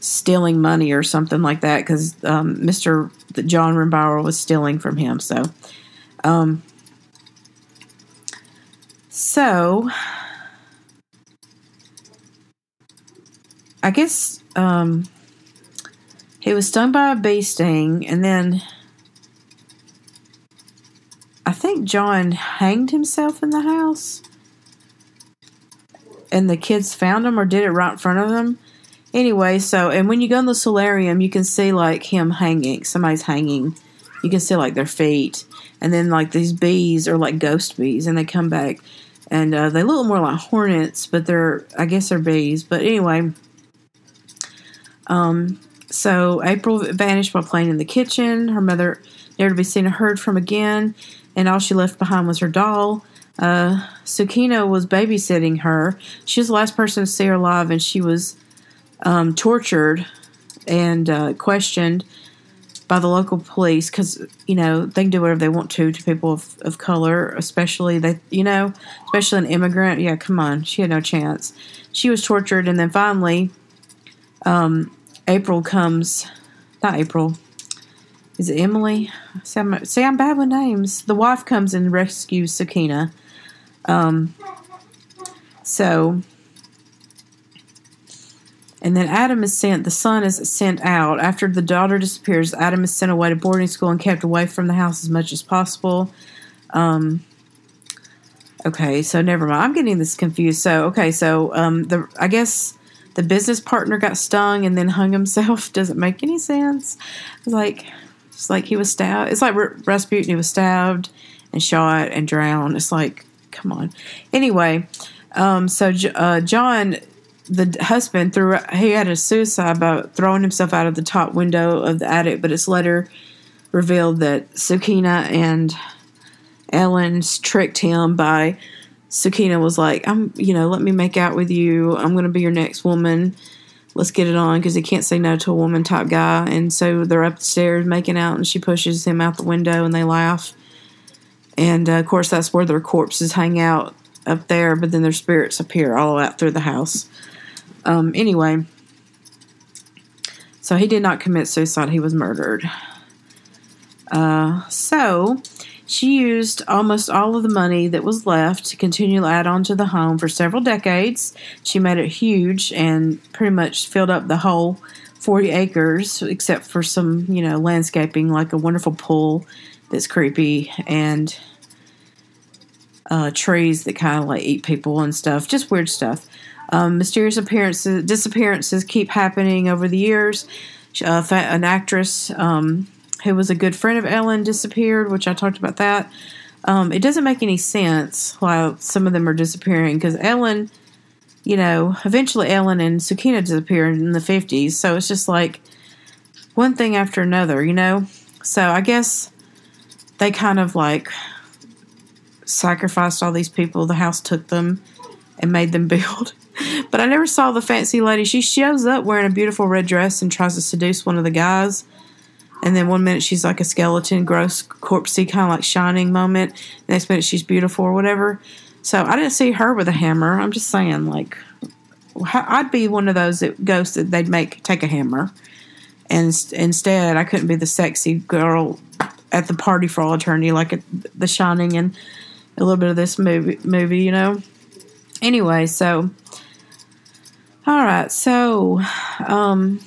stealing money or something like that because um, Mr. John Rimbauer was stealing from him. So, um, so I guess um, he was stung by a bee sting, and then I think John hanged himself in the house, and the kids found him or did it right in front of them. Anyway, so and when you go in the solarium, you can see like him hanging. Somebody's hanging. You can see like their feet, and then like these bees are like ghost bees, and they come back, and uh, they look more like hornets, but they're I guess they're bees. But anyway, um, so April vanished while playing in the kitchen. Her mother never to be seen or heard from again, and all she left behind was her doll. Uh, Sukeena was babysitting her. She was the last person to see her alive, and she was um, tortured and uh, questioned by the local police because you know they can do whatever they want to to people of, of color, especially they you know especially an immigrant. Yeah, come on, she had no chance. She was tortured, and then finally, um, April comes. Not April. Is it Emily? See I'm, see, I'm bad with names. The wife comes and rescues Sukeena. Um, so and then Adam is sent, the son is sent out. After the daughter disappears, Adam is sent away to boarding school and kept away from the house as much as possible. Um, okay, so never mind. I'm getting this confused. So, okay, so um, the I guess the business partner got stung and then hung himself. Doesn't make any sense. It's like, it's like he was stabbed. It's like Rasputin, he was stabbed and shot and drowned. It's like, come on. Anyway, um, so uh, John the husband threw he had a suicide by throwing himself out of the top window of the attic, but it's later revealed that Sukeena and Ellen tricked him by Sukeena was like, "I'm, you know, let me make out with you. I'm going to be your next woman. Let's get it on," because he can't say no to a woman type guy. And so they're upstairs making out, and she pushes him out the window, and they laugh. And uh, of course, that's where their corpses hang out up there, but then their spirits appear all out through the house. Um, anyway, so he did not commit suicide, he was murdered. Uh, so she used almost all of the money that was left to continue to add on to the home for several decades. She made it huge and pretty much filled up the whole 40 acres, except for some, you know, landscaping like a wonderful pool that's creepy and uh, trees that kind of like eat people and stuff, just weird stuff. Um, mysterious appearances, disappearances keep happening over the years. Uh, an actress um, who was a good friend of Ellen disappeared, which I talked about that. Um, it doesn't make any sense why some of them are disappearing because Ellen, you know, eventually Ellen and Sukeena disappeared in the 50s. So it's just like one thing after another, you know? So I guess they kind of like sacrificed all these people. The house took them and made them build. but I never saw the fancy lady. She shows up wearing a beautiful red dress and tries to seduce one of the guys. And then one minute she's like a skeleton, gross, corpsey, kind of like shining moment. Next minute she's beautiful or whatever. So I didn't see her with a hammer. I'm just saying, like, I'd be one of those that ghosts that they'd make take a hammer, and instead I couldn't be the sexy girl at the party for all eternity like at The Shining and a little bit of this movie. Movie, you know. Anyway, so all right, so um,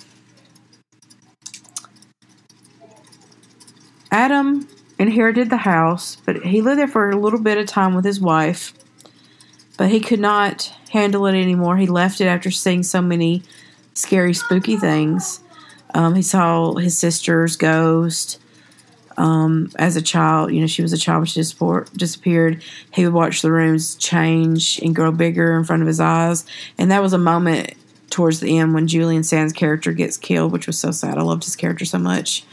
Adam inherited the house, but he lived there for a little bit of time with his wife. But he could not handle it anymore. He left it after seeing so many scary, spooky things. Um, he saw his sister's ghost. Um, as a child, you know, she was a child when she disappeared. He would watch the rooms change and grow bigger in front of his eyes. And that was a moment towards the end when Julian Sands' character gets killed, which was so sad. I loved his character so much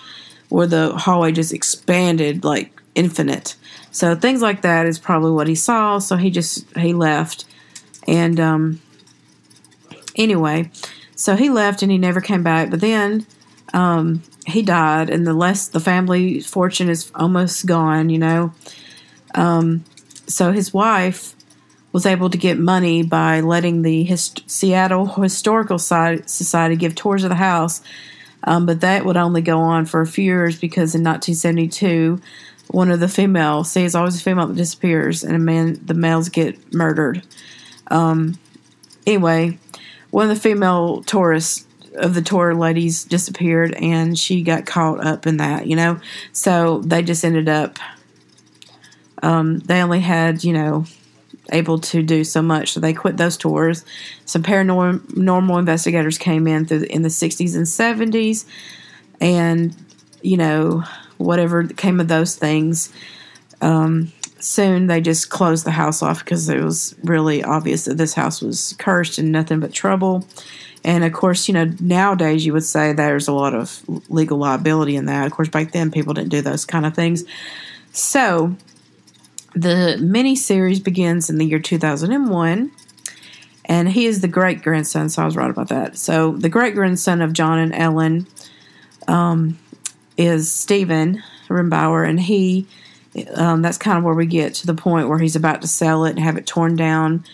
where the hallway just expanded like infinite. So things like that is probably what he saw. So he just he left, and um, anyway, so he left and he never came back. But then um, he died, and the less the family fortune is almost gone. You know, um, so his wife was able to get money by letting the Hist- Seattle Historical Society give tours of the house um, but that would only go on for a few years because in 1972, one of the female, see, it's always a female that disappears, and a man, the males get murdered. Um, anyway, one of the female tourists of the tour ladies disappeared, and she got caught up in that, you know. So they just ended up. Um, they only had, you know, able to do so much. So they quit those tours. Some paranormal investigators came in through the, in the 60s and 70s, and you know whatever came of those things. Um, soon they just closed the house off because it was really obvious that this house was cursed and nothing but trouble. And of course, you know, nowadays you would say there's a lot of legal liability in that. Of course, back then people didn't do those kind of things. So the mini series begins in the year 2001, and he is the great grandson. So I was right about that. So the great grandson of John and Ellen um, is Stephen Rimbauer, and he um, that's kind of where we get to the point where he's about to sell it and have it torn down,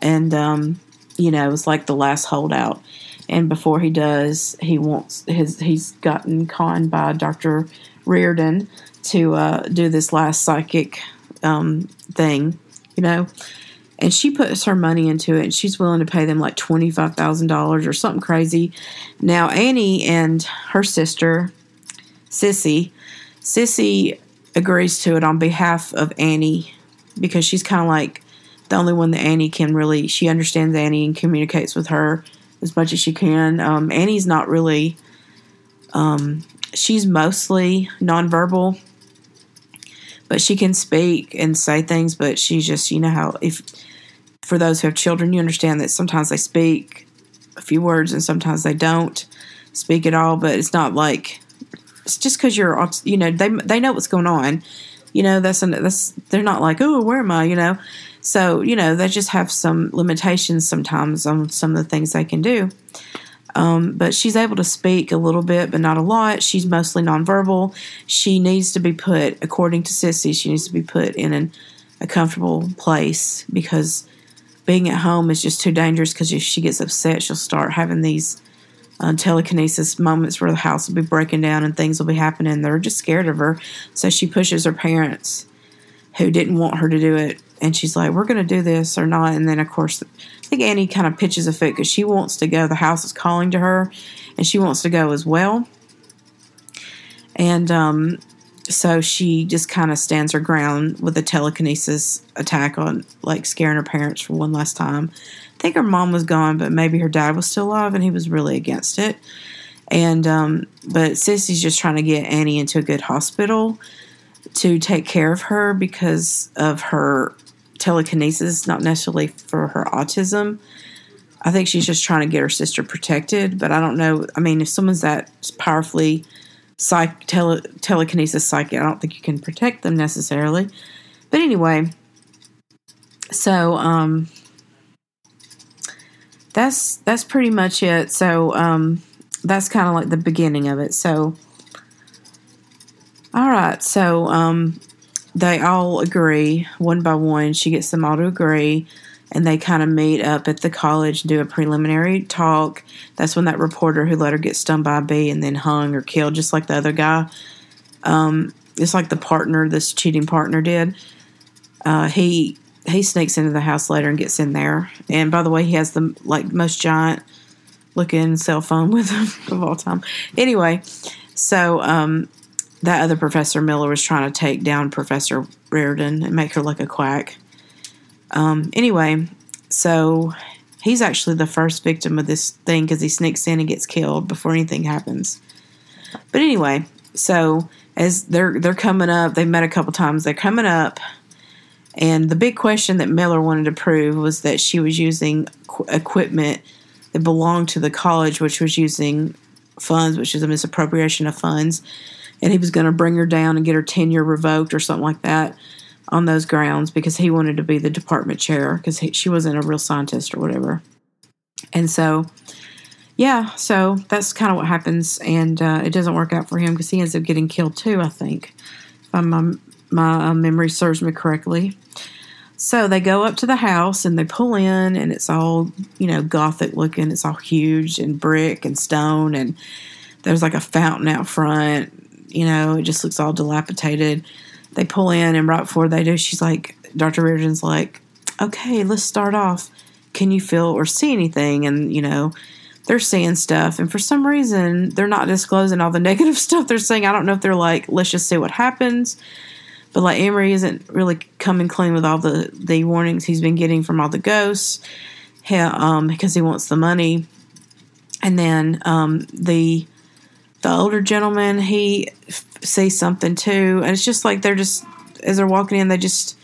and um, you know it's like the last holdout. And before he does, he wants his he's gotten conned by Doctor Reardon to uh, do this last psychic um, thing, you know. And she puts her money into it, and she's willing to pay them like twenty five thousand dollars or something crazy. Now Annie and her sister, Sissy, Sissy agrees to it on behalf of Annie because she's kind of like the only one that Annie can really. She understands Annie and communicates with her as much as she can. Um, Annie's not really. Um, she's mostly nonverbal but she can speak and say things, but she's just, you know, how if for those who have children, you understand that sometimes they speak a few words and sometimes they don't speak at all, but it's not like it's just because you're, you know, they, they know what's going on. You know, that's, an, that's, they're not like, oh, where am I, you know? So, you know, they just have some limitations sometimes on some of the things they can do. Um, but she's able to speak a little bit, but not a lot. She's mostly nonverbal. She needs to be put, according to Sissy, she needs to be put in an, a comfortable place because being at home is just too dangerous. Because if she gets upset, she'll start having these uh, telekinesis moments where the house will be breaking down and things will be happening. They're just scared of her. So she pushes her parents, who didn't want her to do it, and she's like, "We're going to do this or not." And then, of course, I think Annie kind of pitches a fit because she wants to go. The house is calling to her, and she wants to go as well. And um, so she just kind of stands her ground with a telekinesis attack on, like, scaring her parents for one last time. I think her mom was gone, but maybe her dad was still alive, and he was really against it. And um, but Sissy's just trying to get Annie into a good hospital to take care of her because of her telekinesis, not necessarily for her autism. I think she's just trying to get her sister protected, but I don't know. I mean, if someone's that powerfully psych, tele, telekinesis psychic, I don't think you can protect them necessarily. But anyway, so um, that's that's pretty much it. So um, that's kind of like the beginning of it. So all right, so um, they all agree one by one. She gets them all to agree and they kind of meet up at the college do a preliminary talk. That's when that reporter who let her get stung by a bee and then hung or killed, just like the other guy. Um, it's like the partner, this cheating partner did. Uh, he he sneaks into the house later and gets in there. And by the way, he has the like most giant looking cell phone with him of all time. Anyway, so um, that other Professor Miller was trying to take down Professor Reardon and make her look a quack. Um, anyway, so he's actually the first victim of this thing because he sneaks in and gets killed before anything happens. But anyway, so as they're they're coming up, they've met a couple times. They're coming up, and the big question that Miller wanted to prove was that she was using qu- equipment that belonged to the college, which was using funds, which is a misappropriation of funds, and he was going to bring her down and get her tenure revoked or something like that on those grounds because he wanted to be the department chair because she wasn't a real scientist or whatever. And so, yeah, so that's kind of what happens, and uh, it doesn't work out for him because he ends up getting killed too. I think, if my my uh, memory serves me correctly. So they go up to the house and they pull in, and it's all you know gothic looking. It's all huge and brick and stone, and there's like a fountain out front. You know, it just looks all dilapidated they pull in, and right before they do, she's like, Dr. Reardon's like, okay, let's start off. Can you feel or see anything? And, you know, they're seeing stuff. And for some reason, they're not disclosing all the negative stuff they're saying. I don't know if they're like, let's just see what happens. But like Emery isn't really coming clean with all the, the warnings he's been getting from all the ghosts he, um, because he wants the money. And then um, the the older gentleman he f- sees something too and it's just like they're just as they're walking in they just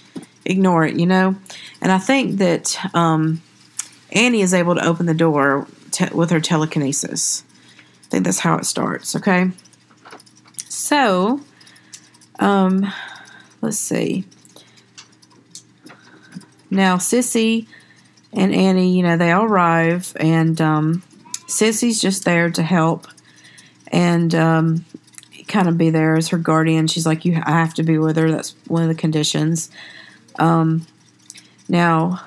ignore it you know? And i think that um, annie is able to open the door te- with her telekinesis. I think that's how it starts okay? So um let's see. Now sissy and annie you know they all arrive and um, sissy's just there to help and um, kind of be there as her guardian. She's like, "You, I have to be with her. That's one of the conditions." Um, now,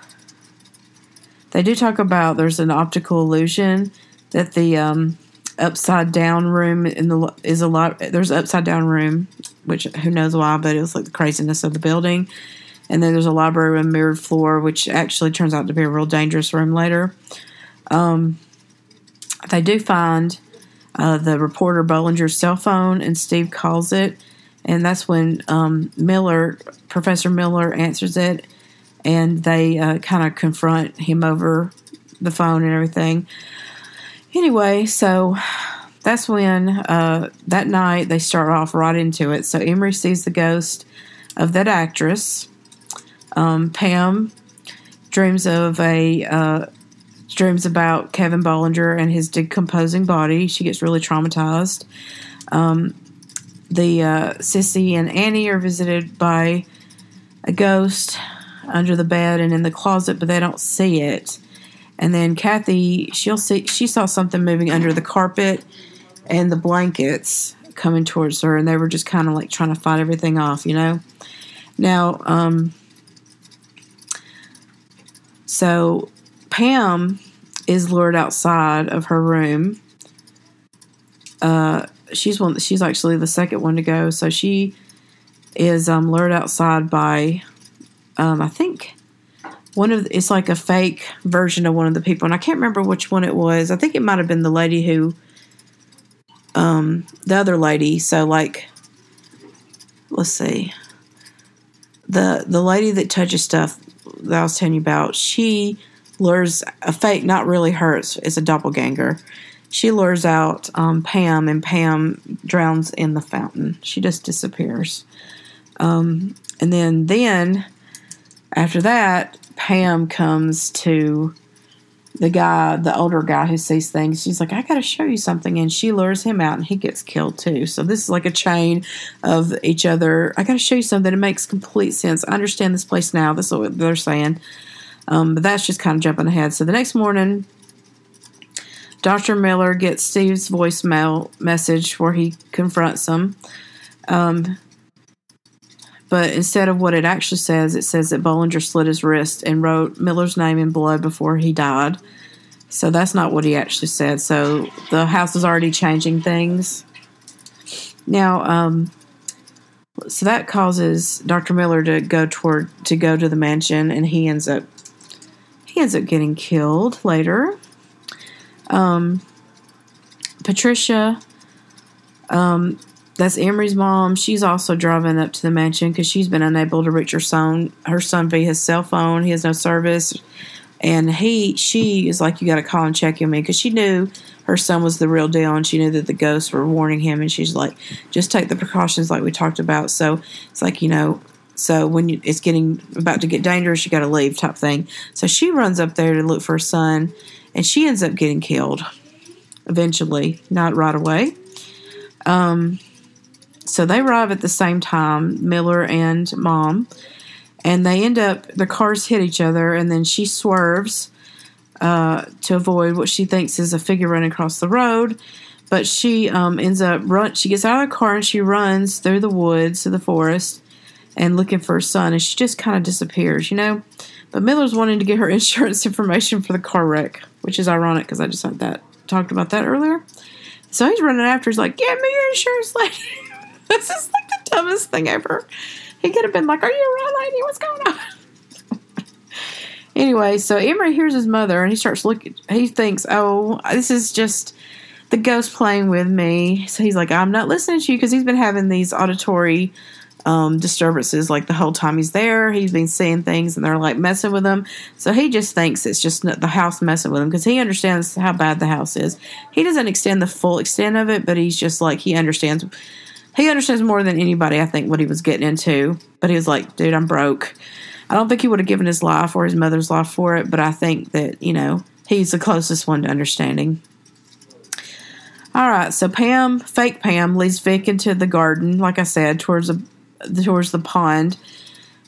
they do talk about there's an optical illusion that the um, upside down room in the is a lot. There's upside down room, which who knows why, but it was like the craziness of the building. And then there's a library with a mirrored floor, which actually turns out to be a real dangerous room later. Um, they do find uh, the reporter Bollinger's cell phone, and Steve calls it. And that's when um, Miller, Professor Miller, answers it, and they uh, kind of confront him over the phone and everything. Anyway, so that's when uh, that night they start off right into it. So Emery sees the ghost of that actress. Um, Pam dreams of a uh, dreams about Kevin Bollinger and his decomposing body. She gets really traumatized. Um, the uh, Sissy and Annie are visited by a ghost under the bed and in the closet, but they don't see it. And then Kathy, she'll see she saw something moving under the carpet and the blankets coming towards her, and they were just kind of like trying to fight everything off, you know. Now, um, so Pam is lured outside of her room. Uh, she's one. She's actually the second one to go. So she is um, lured outside by, um, I think, one of. It's like a fake version of one of the people, and I can't remember which one it was. I think it might have been the lady who, um, the other lady. So like, let's see. The the lady that touches stuff that I was telling you about, she lures a fake, not really her, it's, it's a doppelganger. She lures out um, Pam, and Pam drowns in the fountain. She just disappears. Um, and then, then after that, Pam comes to the guy, the older guy who sees things. She's like, I got to show you something. And she lures him out and he gets killed too. So this is like a chain of each other. I got to show you something. It makes complete sense. I understand this place now. This is what they're saying. Um, but that's just kind of jumping ahead. So the next morning, Dr. Miller gets Steve's voicemail message where he confronts him. Um, but instead of what it actually says, it says that Bollinger slit his wrist and wrote Miller's name in blood before he died. So that's not what he actually said. So the house is already changing things. Now, um, so that causes Dr. Miller to go toward to go to the mansion, and he ends up ends up getting killed later. Um, Patricia, um, that's Emery's mom. She's also driving up to the mansion because she's been unable to reach her son. Her son via his cell phone. He has no service, and he she is like, "You got to call and check him in," because she knew her son was the real deal, and she knew that the ghosts were warning him. And she's like, "Just take the precautions, like we talked about." So it's like you know. So when you, it's getting about to get dangerous, you got to leave, type thing. So she runs up there to look for her son, and she ends up getting killed eventually, not right away. Um, so they arrive at the same time, Miller and mom, and they end up, their cars hit each other, and then she swerves uh, to avoid what she thinks is a figure running across the road. But she um, ends up run. She gets out of the car and she runs through the woods to the forest and looking for her son, and she just kind of disappears, you know. But Miller's wanting to get her insurance information for the car wreck, which is ironic because I just had that talked about that earlier. So he's running after. He's like, "Get me your insurance lady." this is like the dumbest thing ever. He could have been like, "Are you a right lady? What's going on?" anyway, so Emery hears his mother and he starts looking. He thinks, "Oh, this is just." The ghost playing with me. So he's like, I'm not listening to you because he's been having these auditory um, disturbances like the whole time he's there. He's been seeing things and they're like messing with him. So he just thinks it's just the house messing with him because he understands how bad the house is. He doesn't extend the full extent of it, but he's just like, he understands. He understands more than anybody, I think, what he was getting into. But he was like, dude, I'm broke. I don't think he would have given his life or his mother's life for it, but I think that, you know, he's the closest one to understanding. All right, so Pam, fake Pam, leads Vic into the garden, like I said, towards a towards the pond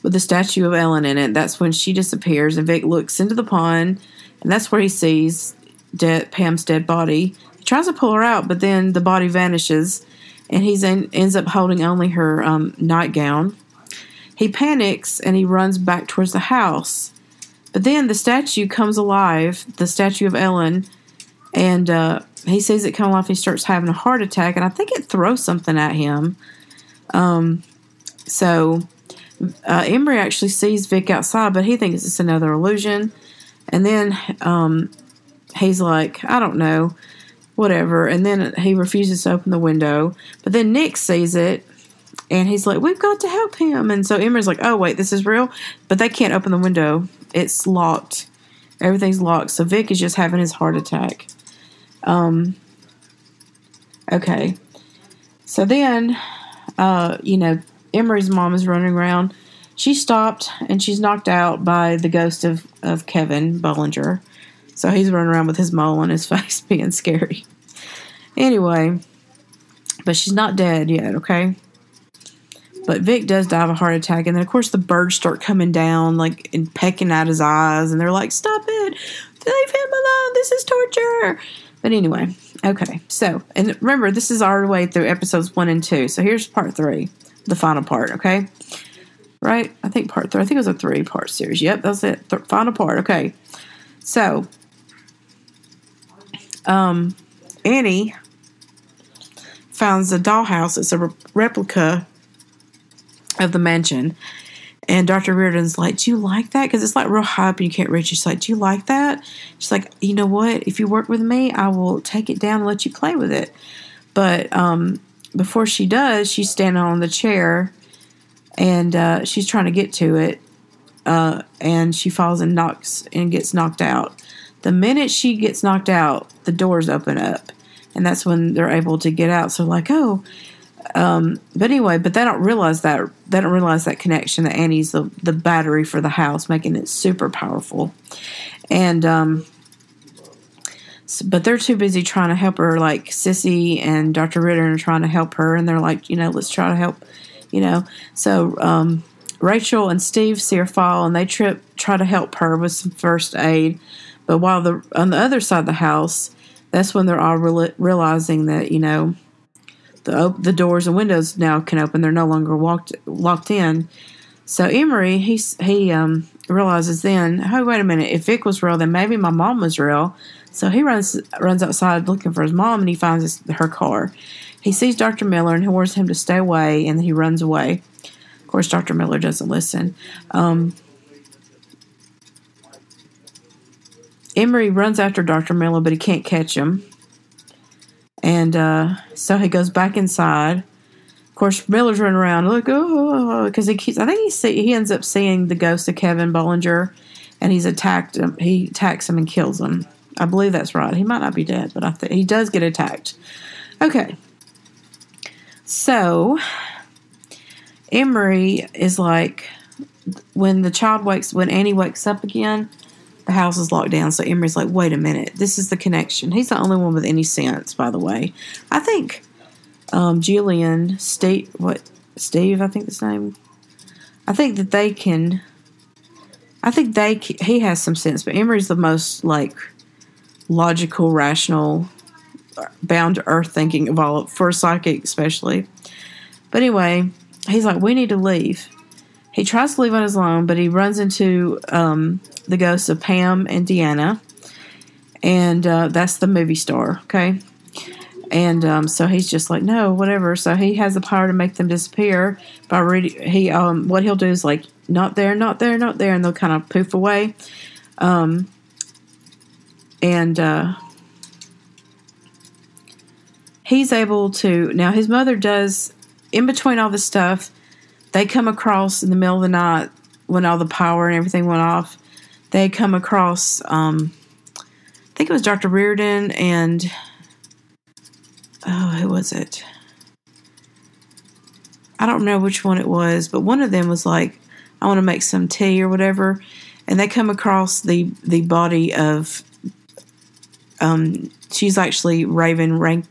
with the statue of Ellen in it. That's when she disappears, and Vic looks into the pond, and that's where he sees dead, Pam's dead body. He tries to pull her out, but then the body vanishes, and he ends up holding only her um, nightgown. He panics and he runs back towards the house, but then the statue comes alive, the statue of Ellen, and uh, he sees it come alive. He starts having a heart attack, and I think it throws something at him. Um, so uh, actually sees Vic outside, but he thinks it's another illusion. And then um, he's like, I don't know, whatever. And then he refuses to open the window. But then Nick sees it and he's like, We've got to help him. And so Emery's like, Oh, wait, this is real? But they can't open the window, it's locked. Everything's locked. So Vic is just having his heart attack. Um, okay. So then, uh, you know, Emery's mom is running around. She stopped and she's knocked out by the ghost of, of Kevin Bollinger. So he's running around with his mole on his face, being scary. Anyway, but she's not dead yet, okay? But Vic does die of a heart attack, and then of course the birds start coming down, like and pecking at his eyes, and they're like, "Stop it! Leave him alone! This is torture!" But anyway, okay. So, and remember, this is our way through episodes one and two. So here's part three the final part, okay? Right? I think part three. I think it was a three part series. Yep, that's it. Th- final part. Okay. So, um, Annie finds a dollhouse. It's a re- replica of the mansion. And Dr. Reardon's like, Do you like that? Because it's like real high up and you can't reach. She's like, Do you like that? She's like, You know what? If you work with me, I will take it down and let you play with it. But um, before she does, she's standing on the chair and uh, she's trying to get to it. Uh, and she falls and knocks and gets knocked out. The minute she gets knocked out, the doors open up, and that's when they're able to get out. So, like, oh, um, but anyway, but they don't realize that they don't realize that connection that Annie's the the battery for the house, making it super powerful. And um, but they're too busy trying to help her. Like Sissy and Dr. Ritter are trying to help her, and they're like, you know, let's try to help, you know. So um, Rachel and Steve see her fall, and they trip try to help her with some first aid. But while the on the other side of the house, that's when they're all realizing that you know the op- the doors and windows now can open. They're no longer walked locked in. So Emery he he um, realizes then, oh wait a minute, if Vic was real, then maybe my mom was real. So he runs runs outside looking for his mom, and he finds his, her car. He sees Dr. Miller and he warns him to stay away, and he runs away. Of course, Dr. Miller doesn't listen. Um, Emery runs after Dr. Miller, but he can't catch him. And uh, so he goes back inside. Of course, Miller's running around, look, oh, because he keeps. I think he see, he ends up seeing the ghost of Kevin Bollinger, and he's attacked him. He attacks him and kills him. I believe that's right. He might not be dead, but I think he does get attacked. Okay, so Emery is like when the child wakes, when Annie wakes up again, the house is locked down. So Emery's like, wait a minute, this is the connection. He's the only one with any sense, by the way. I think um, Julian, Steve, what, Steve, I think his name. I think that they can. I think they he has some sense, but Emery's the most like logical, rational, bound to earth thinking of all for a psychic, especially. But anyway, he's like, we need to leave. He tries to leave on his own, but he runs into um, the ghosts of Pam and Deanna, and uh, that's the movie star. Okay, and um, so he's just like, no, whatever. So he has the power to make them disappear by reading. He um, what he'll do is like, not there, not there, not there, and they'll kind of poof away. Um, and uh, he's able to now. His mother does in between all this stuff. They come across in the middle of the night when all the power and everything went off. They come across. Um, I think it was Dr. Reardon and oh, who was it? I don't know which one it was, but one of them was like, I want to make some tea or whatever. And they come across the, the body of, um, she's actually Raven rank,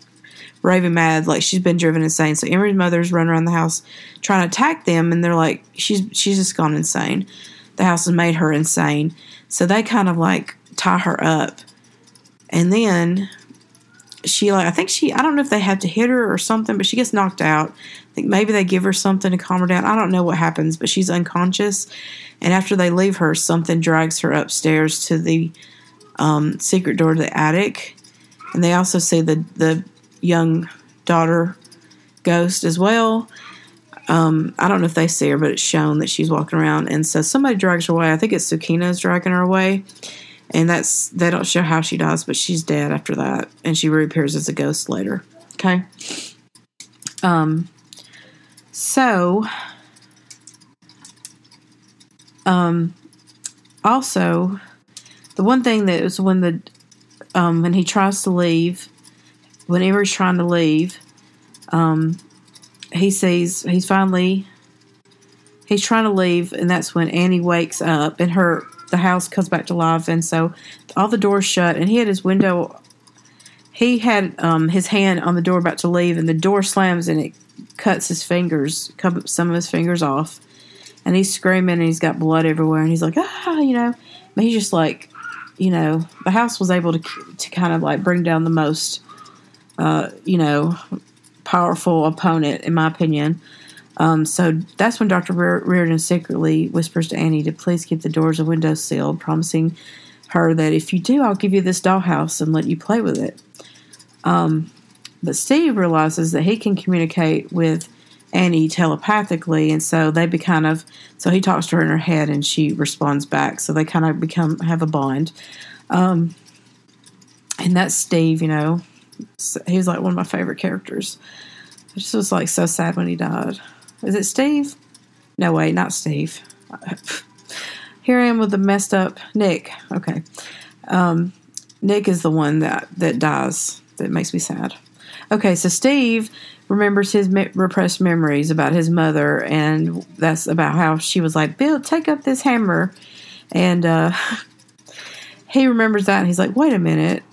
Raven mad, like she's been driven insane. So Emery's mother's run around the house trying to attack them, and they're like, she's she's just gone insane. The house has made her insane. So they kind of like tie her up, and then she like I think she I don't know if they have to hit her or something, but she gets knocked out. I think maybe they give her something to calm her down. I don't know what happens, but she's unconscious. And after they leave her, something drags her upstairs to the um, secret door to the attic. And they also see the the young daughter ghost as well. Um, I don't know if they see her, but it's shown that she's walking around. And so somebody drags her away. I think it's Sukeena's dragging her away and that's they don't show how she dies, but she's dead after that, and she reappears as a ghost later. Okay. Um. So. Um. Also, the one thing that was when the um when he tries to leave, whenever he's trying to leave, um, he sees he's finally he's trying to leave, and that's when Annie wakes up, and her the house comes back to life, and so all the doors shut, and he had his window. He had um, his hand on the door about to leave, and the door slams, and it cuts his fingers, cut some of his fingers off, and he's screaming, and he's got blood everywhere, and he's like, ah, you know, but he's just like, you know, the house was able to to kind of like bring down the most, uh, you know, powerful opponent, in my opinion. Um, so that's when Dr. Reardon secretly whispers to Annie to please keep the doors and windows sealed, promising her that if you do, I'll give you this dollhouse and let you play with it. Um, but Steve realizes that he can communicate with Annie telepathically, and so they be kind of so he talks to her in her head, and she responds back. So they kind of become have a bond. Um, and that's Steve. You know, he was like one of my favorite characters. It just was like so sad when he died. Is it Steve? No, wait, not Steve. Here I am with the messed up Nick. Okay. Um, Nick is the one that, that dies. That makes me sad. Okay, so Steve remembers his me- repressed memories about his mother, and that's about how she was like, Bill, take up this hammer. And uh, he remembers that, and he's like, wait a minute.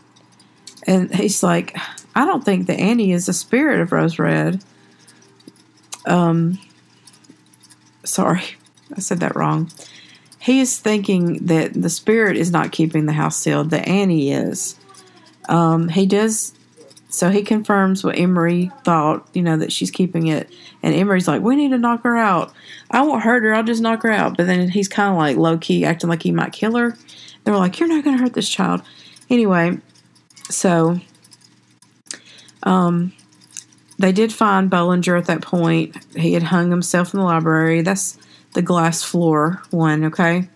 And he's like, I don't think that Annie is the spirit of Rose Red. Um, sorry, I said that wrong. He is thinking that the spirit is not keeping the house sealed, that Annie is. Um, he does so he confirms what Emery thought, you know, that she's keeping it. And Emery's like, we need to knock her out. I won't hurt her. I'll just knock her out. But then he's kind of like low key acting like he might kill her. They're like, you're not going to hurt this child. Anyway, so um, they did find Bollinger at that point. He had hung himself in the library. That's the glass floor one, okay?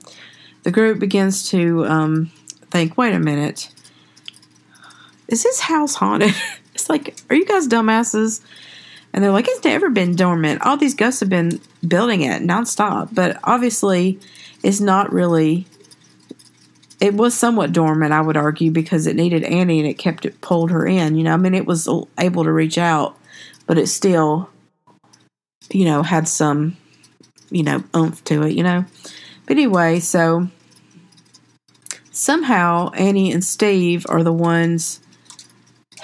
The group begins to um, think, wait a minute is this house haunted? it's like, are you guys dumbasses? And they're like, it's never been dormant. All these ghosts have been building it nonstop. But obviously, it's not really. It was somewhat dormant, I would argue, because it needed Annie and it kept it pulled her in. You know, I mean, it was able to reach out, but it still, you know, had some, you know, oomph to it, you know. But anyway, so somehow Annie and Steve are the ones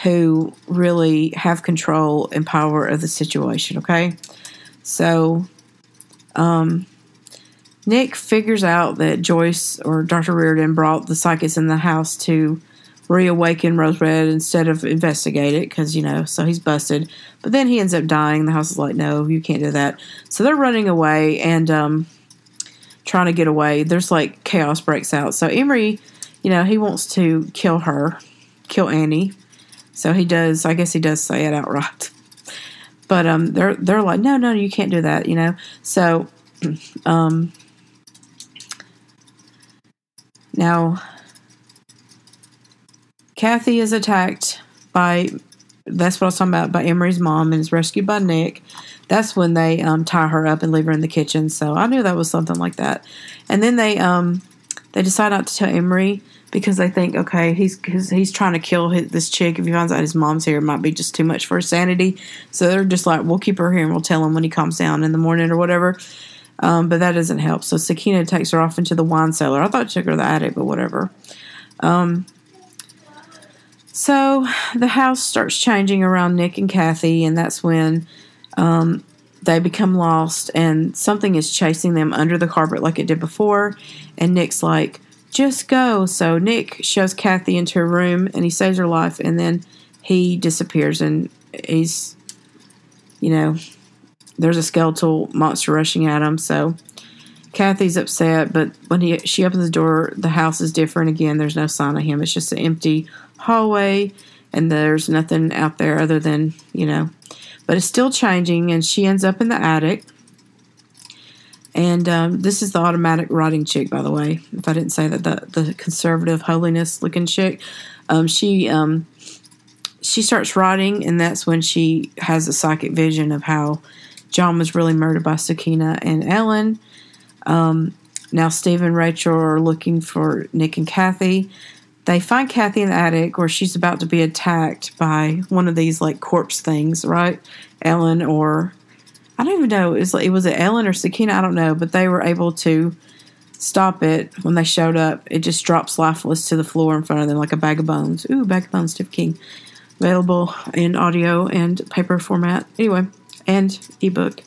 who really have control and power of the situation, okay? So, um, Nick figures out that Joyce or Dr. Reardon brought the psychics in the house to reawaken Rose Red instead of investigate it because, you know, so he's busted. But then he ends up dying. The house is like, no, you can't do that. So they're running away and um, trying to get away. There's like chaos breaks out. So Emery, you know, he wants to kill her, kill Annie. So he does. I guess he does say it outright. But um, they're they're like, no, no, you can't do that. You know. So, um, now Kathy is attacked by. That's what I was talking about by Emery's mom and is rescued by Nick. That's when they um, tie her up and leave her in the kitchen. So I knew that was something like that. And then they um, they decide not to tell Emery because they think, okay, he's he's, trying to kill his, this chick. If he finds out his mom's here, it might be just too much for his sanity. So they're just like, we'll keep her here and we'll tell him when he calms down in the morning or whatever. Um, but that doesn't help. So Sukeena takes her off into the wine cellar. I thought she took her to the attic, but whatever. Um, so the house starts changing around Nick and Kathy, and that's when um, they become lost, and something is chasing them under the carpet like it did before. And Nick's like, just go. So Nick shows Kathy into a room and he saves her life, and then he disappears, and he's, you know, there's a skeletal monster rushing at him. So Kathy's upset, but when he she opens the door, the house is different again. There's no sign of him. It's just an empty hallway, and there's nothing out there other than you know. But it's still changing, and she ends up in the attic and um, this is the automatic writing chick, by the way. If I didn't say that, the the conservative holiness looking chick, um, she um, she starts writing, and that's when she has a psychic vision of how John was really murdered by Sukeena and Ellen. Um, now Steve and Rachel are looking for Nick and Kathy. They find Kathy in the attic where she's about to be attacked by one of these like corpse things, right? Ellen or I don't even know. It was, it was it Ellen or Sukeena? I don't know, but they were able to stop it when they showed up. It just drops lifeless to the floor in front of them like a bag of bones. Ooh, bag of bones, Stephen King. Available in audio and paper format. Anyway, and ebook.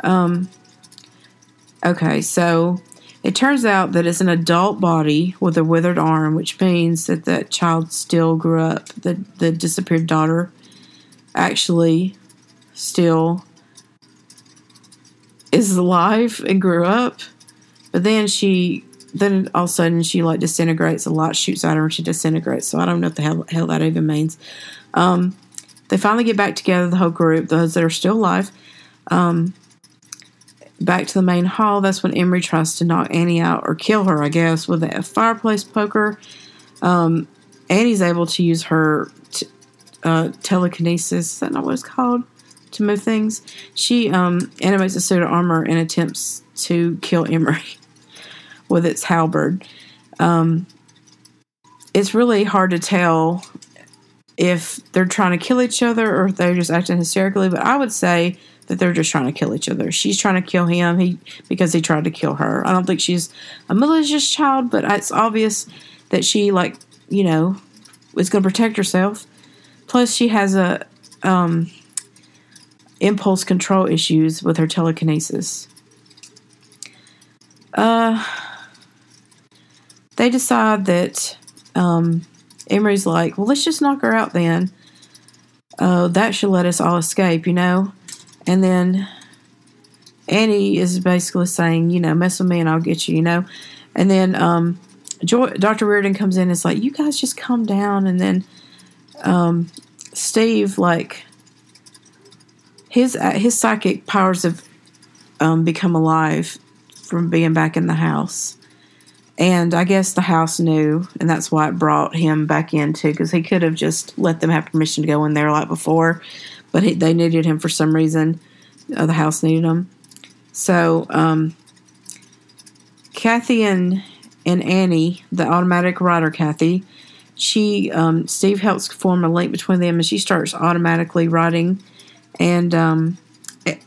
Um. Okay, so it turns out that it's an adult body with a withered arm, which means that that child still grew up. The the disappeared daughter actually still is alive and grew up, but then she then all of a sudden she like disintegrates. A light shoots at her and she disintegrates. So I don't know what the hell, hell that even means. Um, they finally get back together, the whole group, those that are still alive. Um, back to the main hall. That's when Emery tries to knock Annie out or kill her, I guess, with a fireplace poker. Um, Annie's able to use her t- uh, telekinesis. Is that not what it's called? To move things. She um, animates a suit of armor and attempts to kill Emery with its halberd. Um, it's really hard to tell if they're trying to kill each other or if they're just acting hysterically, but I would say that they're just trying to kill each other. She's trying to kill him he because he tried to kill her. I don't think she's a malicious child, but it's obvious that she like, you know, is going to protect herself. Plus she has a um, impulse control issues with her telekinesis. Uh, they decide that um, Emery's like, well, let's just knock her out then. Uh, that should let us all escape, you know? And then Annie is basically saying, you know, mess with me and I'll get you, you know? And then um, Joy, Dr. Reardon comes in and is like, you guys just calm down. And then um, Steve, like, his uh, his psychic powers have um, become alive from being back in the house. And I guess the house knew, and that's why it brought him back in too, because he could have just let them have permission to go in there like before, but he, they needed him for some reason. Uh, the house needed him. So, um, Kathy and and Annie, the automatic writer, Kathy, she um, Steve helps form a link between them, and she starts automatically writing, and um,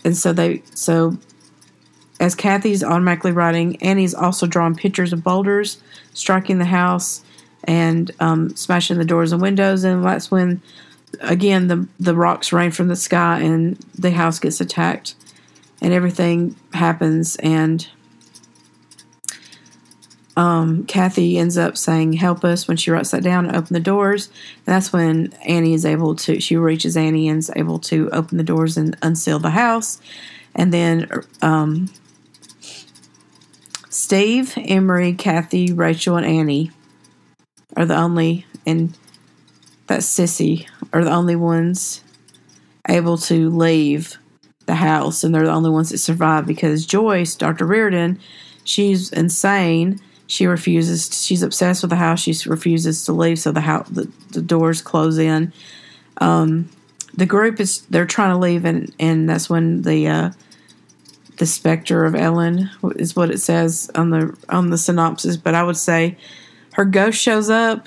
and so they so as Kathy's automatically writing, Annie's also drawing pictures of boulders striking the house and um, smashing the doors and windows, and that's when again the the rocks rain from the sky and the house gets attacked and everything happens. And um, Kathy ends up saying, "Help us!" when she writes that down and open the doors. And that's when Annie is able to. She reaches Annie and is able to open the doors and unseal the house. And then um, Steve, Emery, Kathy, Rachel, and Annie are the only, and that Cissy are the only ones able to leave the house, and they're the only ones that survive because Joyce, Dr. Reardon, she's insane. She refuses. She's obsessed with the house. She refuses to leave, so the house, the, the doors close in. Um, the group is they're trying to leave, and and that's when the uh, the specter of Ellen is what it says on the on the synopsis. But I would say her ghost shows up.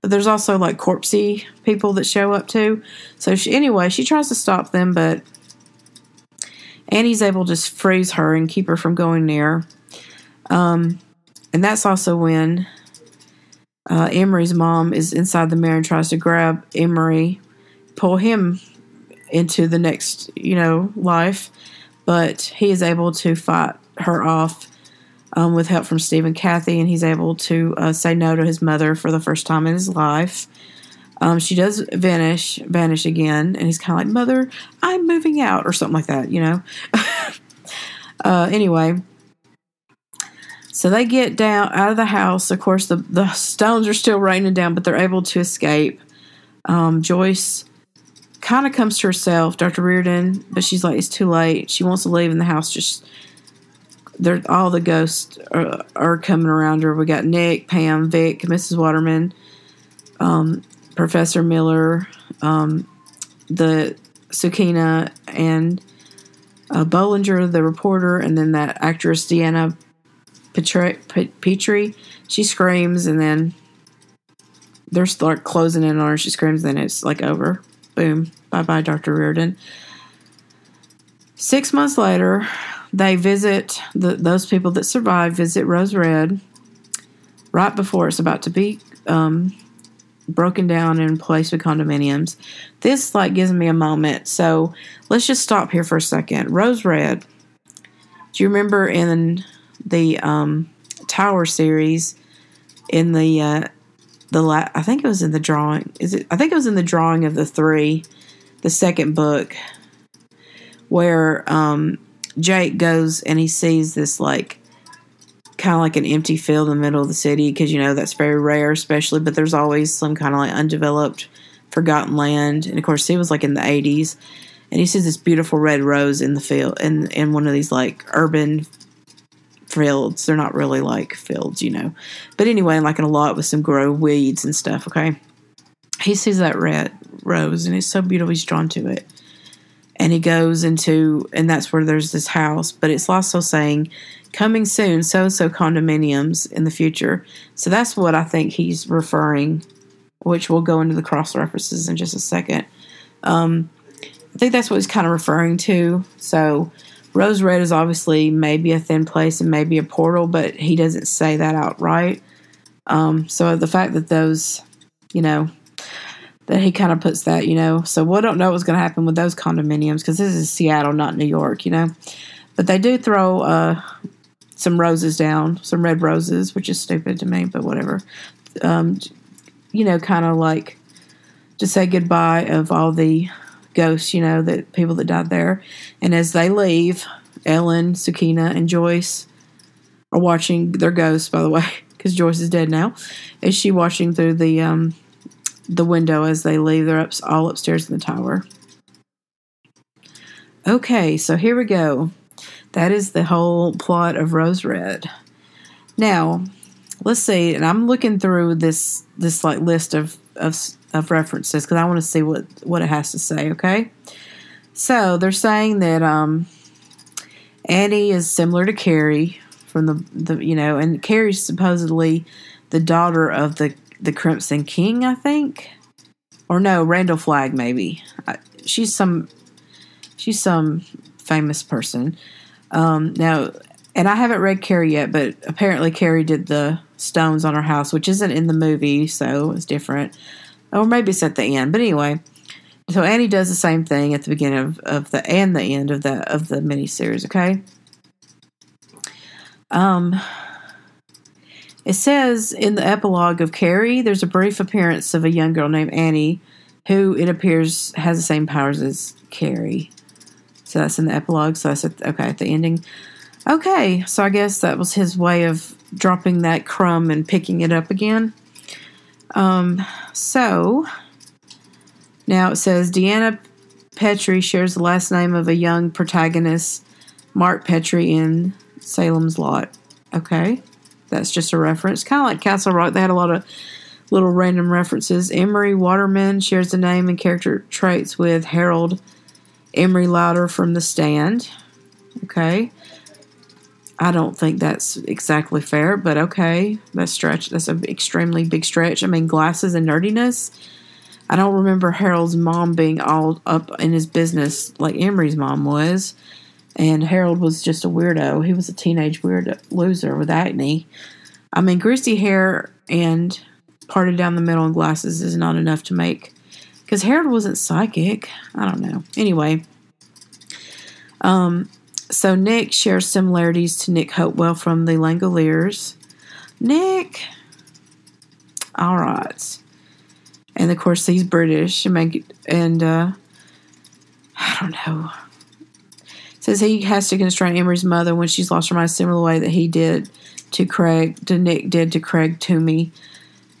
But there's also like corpsey people that show up too. So she, anyway, she tries to stop them, but Annie's able to freeze her and keep her from going near. Um, and that's also when uh, Emery's mom is inside the mirror and tries to grab Emery, pull him into the next, you know, life. But he is able to fight her off um, with help from Steve and Kathy, and he's able to uh, say no to his mother for the first time in his life. Um, she does vanish, vanish again, and he's kind of like, "Mother, I'm moving out," or something like that, you know. uh, anyway, so they get down out of the house. Of course, the the stones are still raining down, but they're able to escape. Um, Joyce kind of comes to herself, Dr. Reardon, but she's like, it's too late. She wants to leave, and the house just they're all the ghosts are, are coming around her. We got Nick, Pam, Vic, Mrs. Waterman, um, Professor Miller, um, the Sukeena, and uh, Bollinger, the reporter, and then that actress Deanna Petrie. She screams, and then they're start closing in on her. She screams, then it's like over. Boom. Bye bye, Dr. Reardon. Six months later, they visit the, those people that survived, visit Rose Red right before it's about to be um, broken down and placed with condominiums. This like gives me a moment. So let's just stop here for a second. Rose Red. Do you remember in the um, Tower series in the uh, the la- I think it was in the drawing. Is it? I think it was in the drawing of the three, the second book, where um, Jake goes and he sees this like kind of like an empty field in the middle of the city because you know that's very rare, especially. But there's always some kind of like undeveloped, forgotten land, and of course he was like in the 80s, and he sees this beautiful red rose in the field in in one of these like urban fields. They're not really like fields, you know. But anyway, like in a lot with some grow weeds and stuff, okay? He sees that red rose and it's so beautiful, he's drawn to it. And he goes into, and that's where there's this house, but it's also saying, coming soon, so so condominiums in the future. So that's what I think he's referring, which we'll go into the cross references in just a second. Um, I think that's what he's kind of referring to. So Rose Red is obviously maybe a thin place and maybe a portal, but he doesn't say that outright. Um, so the fact that those, you know, that he kind of puts that, you know, so we don't know what's going to happen with those condominiums because this is Seattle, not New York, you know. But they do throw uh, some roses down, some red roses, which is stupid to me, but whatever. Um, you know, kind of like to say goodbye of all the ghosts, you know, the people that died there. And as they leave, Ellen, Sukeena, and Joyce are watching their ghosts, by the way, because Joyce is dead now. Is she watching through the um, the window as they leave? They're up, all upstairs in the tower. Okay, so here we go. That is the whole plot of Rose Red. Now, let's see, and I'm looking through this this like list of of, of references because I want to see what what it has to say. Okay, so they're saying that um, Annie is similar to Carrie from the the you know, and Carrie's supposedly the daughter of the the Crimson King, I think, or no, Randall Flagg maybe. I, she's some she's some famous person. Um, now, and I haven't read Carrie yet, but apparently Carrie did the stones on her house, which isn't in the movie, so it's different. Or maybe it's at the end. But anyway, so Annie does the same thing at the beginning of, of the and the end of the of the miniseries, okay? Um it says in the epilogue of Carrie, there's a brief appearance of a young girl named Annie who it appears has the same powers as Carrie. So that's in the epilogue. So that's at, okay at the ending. Okay, so I guess that was his way of dropping that crumb and picking it up again. Um, so now it says Deanna Petrie shares the last name of a young protagonist, Mark Petrie in Salem's Lot. Okay, that's just a reference, kind of like Castle Rock. They had a lot of little random references. Emery Waterman shares the name and character traits with Harold Emery Lauder from The Stand. Okay. I don't think that's exactly fair, but okay, that's stretch. That's an extremely big stretch. I mean, glasses and nerdiness. I don't remember Harold's mom being all up in his business like Emery's mom was, and Harold was just a weirdo. He was a teenage weird loser with acne. I mean, greasy hair and parted down the middle and glasses is not enough to make because Harold wasn't psychic. I don't know. Anyway, um, so Nick shares similarities to Nick Hopewell from the Langoliers. Nick. All right. And of course, he's British. And uh, I don't know. Says he has to constrain Emery's mother when she's lost her mind, similar way that he did to Craig, to Nick did to Craig Toomey.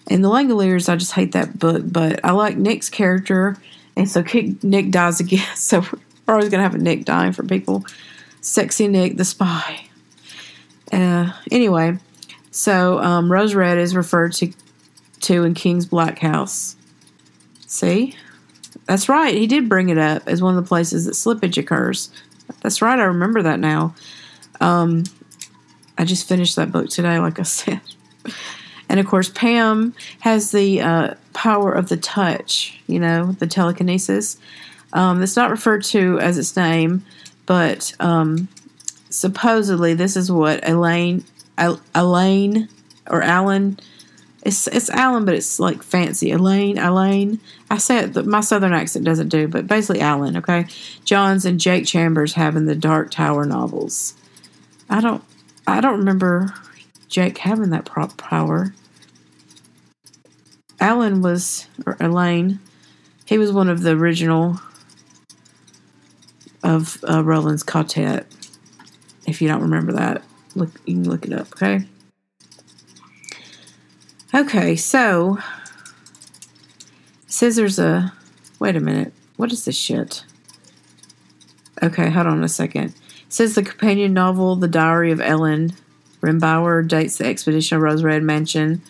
And the Langoliers, I just hate that book, but I like Nick's character. And so Nick dies again. So we're always to have a Nick dying for people. Sexy Nick the Spy. Uh, anyway, so um, Rose Red is referred to to in King's Black House. See, that's right. He did bring it up as one of the places that slippage occurs. That's right. I remember that now. Um, I just finished that book today, like I said. And of course, Pam has the uh, power of the touch. You know, the telekinesis. Um, it's not referred to as its name, but um, supposedly this is what Elaine, Elaine or Alan. It's it's Alan, but it's like fancy. Elaine, Elaine. I say it. My southern accent doesn't do, but basically Alan. Okay, Johns and Jake Chambers having the Dark Tower novels. I don't. I don't remember Jake having that prop power. Alan was or Elaine. He was one of the original of uh, Roland's quartet. If you don't remember that, look you can look it up. Okay. Okay, so scissors a. Wait a minute. What is this shit? Okay, hold on a second. It says the companion novel, The Diary of Ellen Rimbauer, dates the expedition of Rose Red Mansion,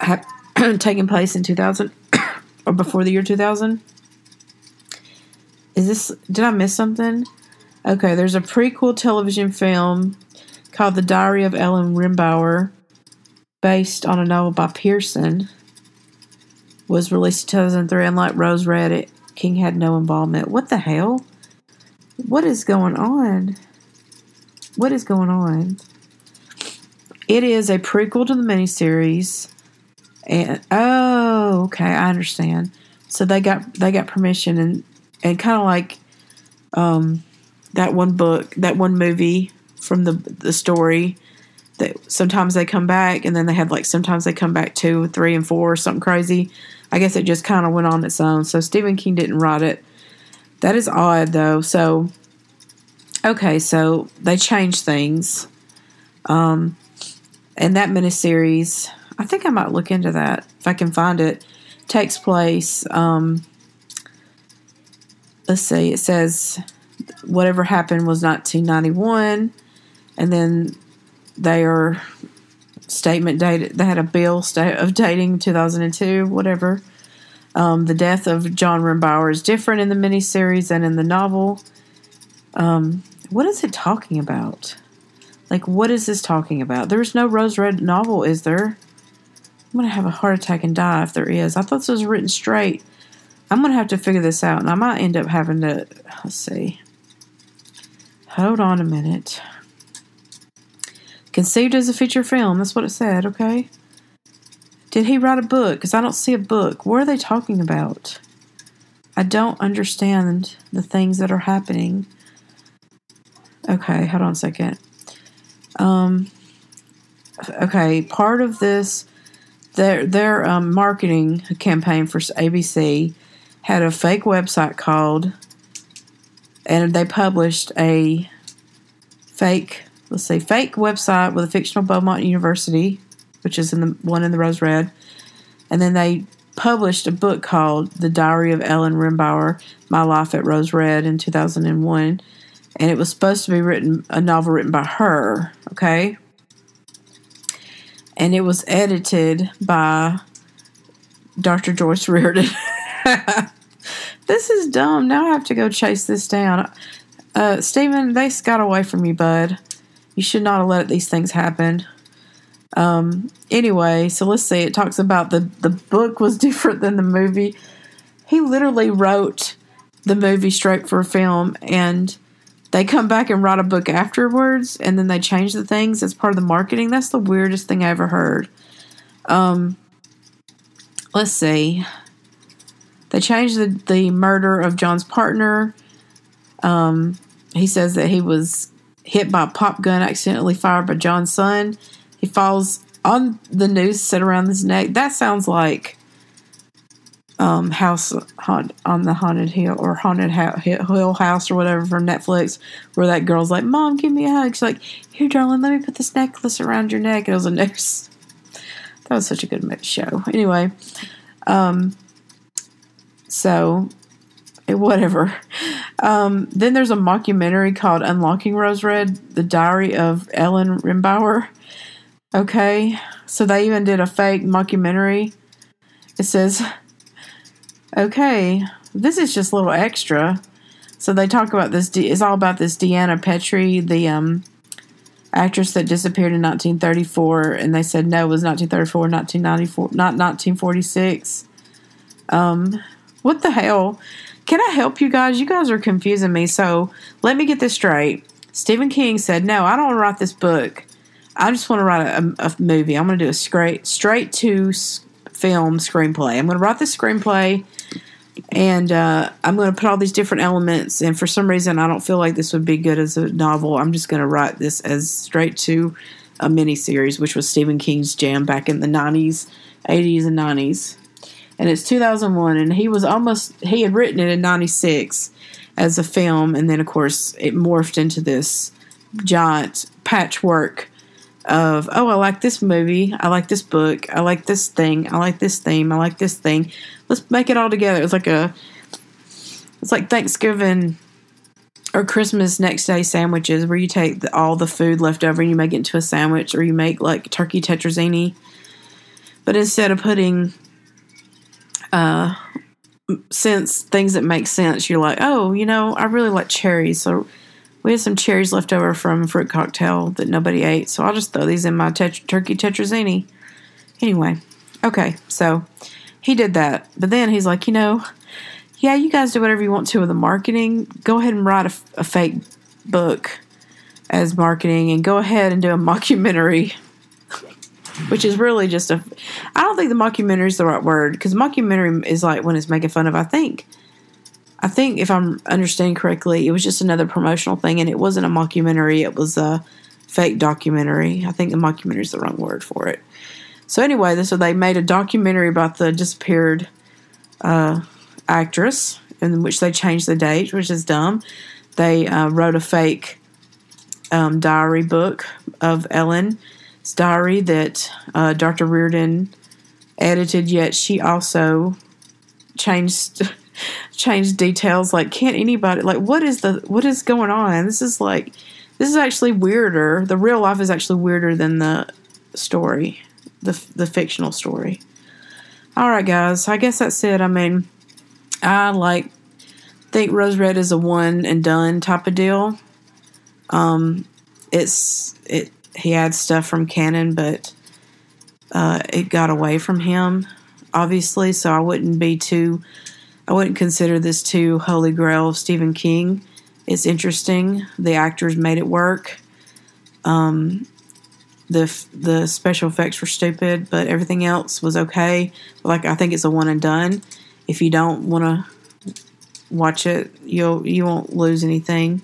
have taken place in 2000 or before the year 2000. Is this, did I miss something? Okay, there's a prequel television film called The Diary of Ellen Rimbauer, based on a novel by Pearson. Was released in 2003. and like Rose Red, it, King had no involvement. What the hell? What is going on? What is going on? It is a prequel to the miniseries. And oh, okay, I understand. So they got they got permission and and kind of like um, that one book, that one movie from the the story That sometimes they come back, and then they had like sometimes they come back two, three, and four, or something crazy. I guess it just kind of went on its own. So Stephen King didn't write it. That is odd, though. So, okay, so they changed things. Um, and that miniseries, I think I might look into that if I can find it. Takes place. Um, let's see. It says whatever happened was 1991, and then their statement dated. They had a bill of dating 2002, whatever. Um, the death of John Rimbauer is different in the miniseries than in the novel. Um, what is it talking about? Like, what is this talking about? There's no Rose Red novel, is there? I'm gonna have a heart attack and die if there is. I thought this was written straight. I'm gonna have to figure this out, and I might end up having to. Let's see. Hold on a minute. Conceived as a feature film. That's what it said. Okay. Did he write a book? Because I don't see a book. What are they talking about? I don't understand the things that are happening. Okay, hold on a second. Um, okay, part of this, their their um, marketing campaign for ABC had a fake website called, and they published a fake, let's say, fake website with a fictional Beaumont University, which is in the one in the Rose Red, and then they published a book called The Diary of Ellen Rimbauer, My Life at Rose Red in 2001 and it was supposed to be written a novel written by her okay? And it was edited by dr joyce reardon this is dumb now i have to go chase this down uh, stephen they got away from you bud you should not have let these things happen um, anyway so let's see it talks about the the book was different than the movie he literally wrote the movie straight for a film and they come back and write a book afterwards and then they change the things as part of the marketing. That's the weirdest thing I ever heard. Um, let's see. They changed the, the murder of John's partner. Um, he says that he was hit by a pop gun accidentally fired by John's son. He falls on the noose set around his neck. That sounds like um, house haunt, on the haunted hill or haunted hill house or whatever from Netflix, where that girl's like, "Mom, give me a hug." She's like, "Here, darling, let me put this necklace around your neck." It was a noose. That was such a good show. Anyway, um, so eh, whatever. Um, then there's a mockumentary called "Unlocking Rose Red: The Diary of Ellen Rimbauer." Okay, so they even did a fake mockumentary. It says okay, this is just a little extra. So they talk about this. It's all about this Deanna Petrie, the um, actress that disappeared in 1934, and they said no, it was 1934, 1994, not 1946. Um, what the hell? Can I help you guys? You guys are confusing me. So let me get this straight. Stephen King said, "No, I don't want to write this book. I just want to write a, a movie. I'm going to do a straight straight to film screenplay. I'm going to write the screenplay." and uh, I'm going to put all these different elements. And for some reason, I don't feel like this would be good as a novel. I'm just going to write this as straight to a mini series, which was Stephen King's jam back in the 90s, 80s, and 90s. And it's 2001, and he was almost he had written it in 96 as a film, and then of course it morphed into this giant patchwork of oh i like this movie i like this book i like this thing i like this theme i like this thing. Let's make it all together. It's like a it's like thanksgiving or christmas next day sandwiches where you take the, all the food left over and you make it into a sandwich or you make like turkey tetrazzini. But instead of putting uh sense things that make sense you're like oh you know i really like cherries so we had some cherries left over from fruit cocktail that nobody ate, so I'll just throw these in my tet- turkey tetrazzini. Anyway, okay, so he did that, but then he's like, you know, yeah, you guys do whatever you want to with the marketing. Go ahead and write a, a fake book as marketing, and go ahead and do a mockumentary which is really just a I don't think the mockumentary is the right word because mockumentary is like when it's making fun of I think I think if I'm understanding correctly, it was just another promotional thing, and it wasn't a mockumentary. It was a fake documentary. I think the mockumentary is the wrong word for it. So anyway, so they made a documentary about the disappeared uh, actress, in which they changed the date, which is dumb. They uh, wrote a fake um, diary book of Ellen's diary that uh, Dr. Reardon edited. Yet she also changed changed details. Like, can't anybody like what is the what is going on? This is like this is actually weirder. The real life is actually weirder than the story, the the fictional story. All right, guys. I guess that's it. I mean, I like think Rose Red is a one and done type of deal. Um, it's it. He had stuff from canon, but uh, it got away from him, obviously. So I wouldn't be too. I wouldn't consider this too holy grail of Stephen King. It's interesting. The actors made it work. Um, the the special effects were stupid, but everything else was okay. Like I think it's a one and done. If you don't want to watch it, you'll you won't lose anything.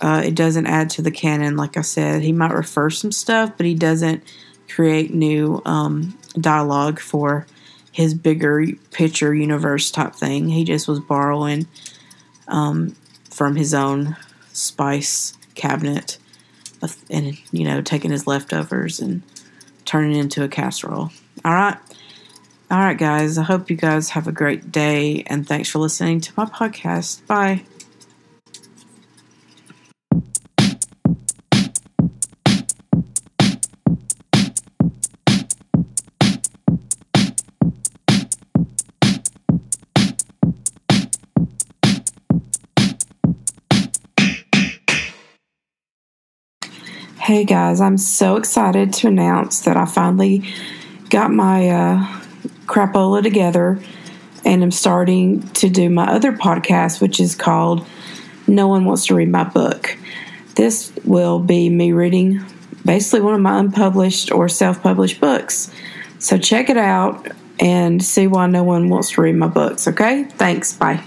Uh, it doesn't add to the canon, like I said. He might refer some stuff, but he doesn't create new um, dialogue for his bigger picture universe type thing. He just was borrowing um, from his own spice cabinet and you know taking his leftovers and turning it into a casserole. All right. All right, guys. I hope you guys have a great day and thanks for listening to my podcast. Bye. Hey guys, I'm so excited to announce that I finally got my uh, crapola together and I'm starting to do my other podcast, which is called No One Wants to Read My Book. This will be me reading basically one of my unpublished or self published books. So check it out and see why no one wants to read my books, okay? Thanks. Bye.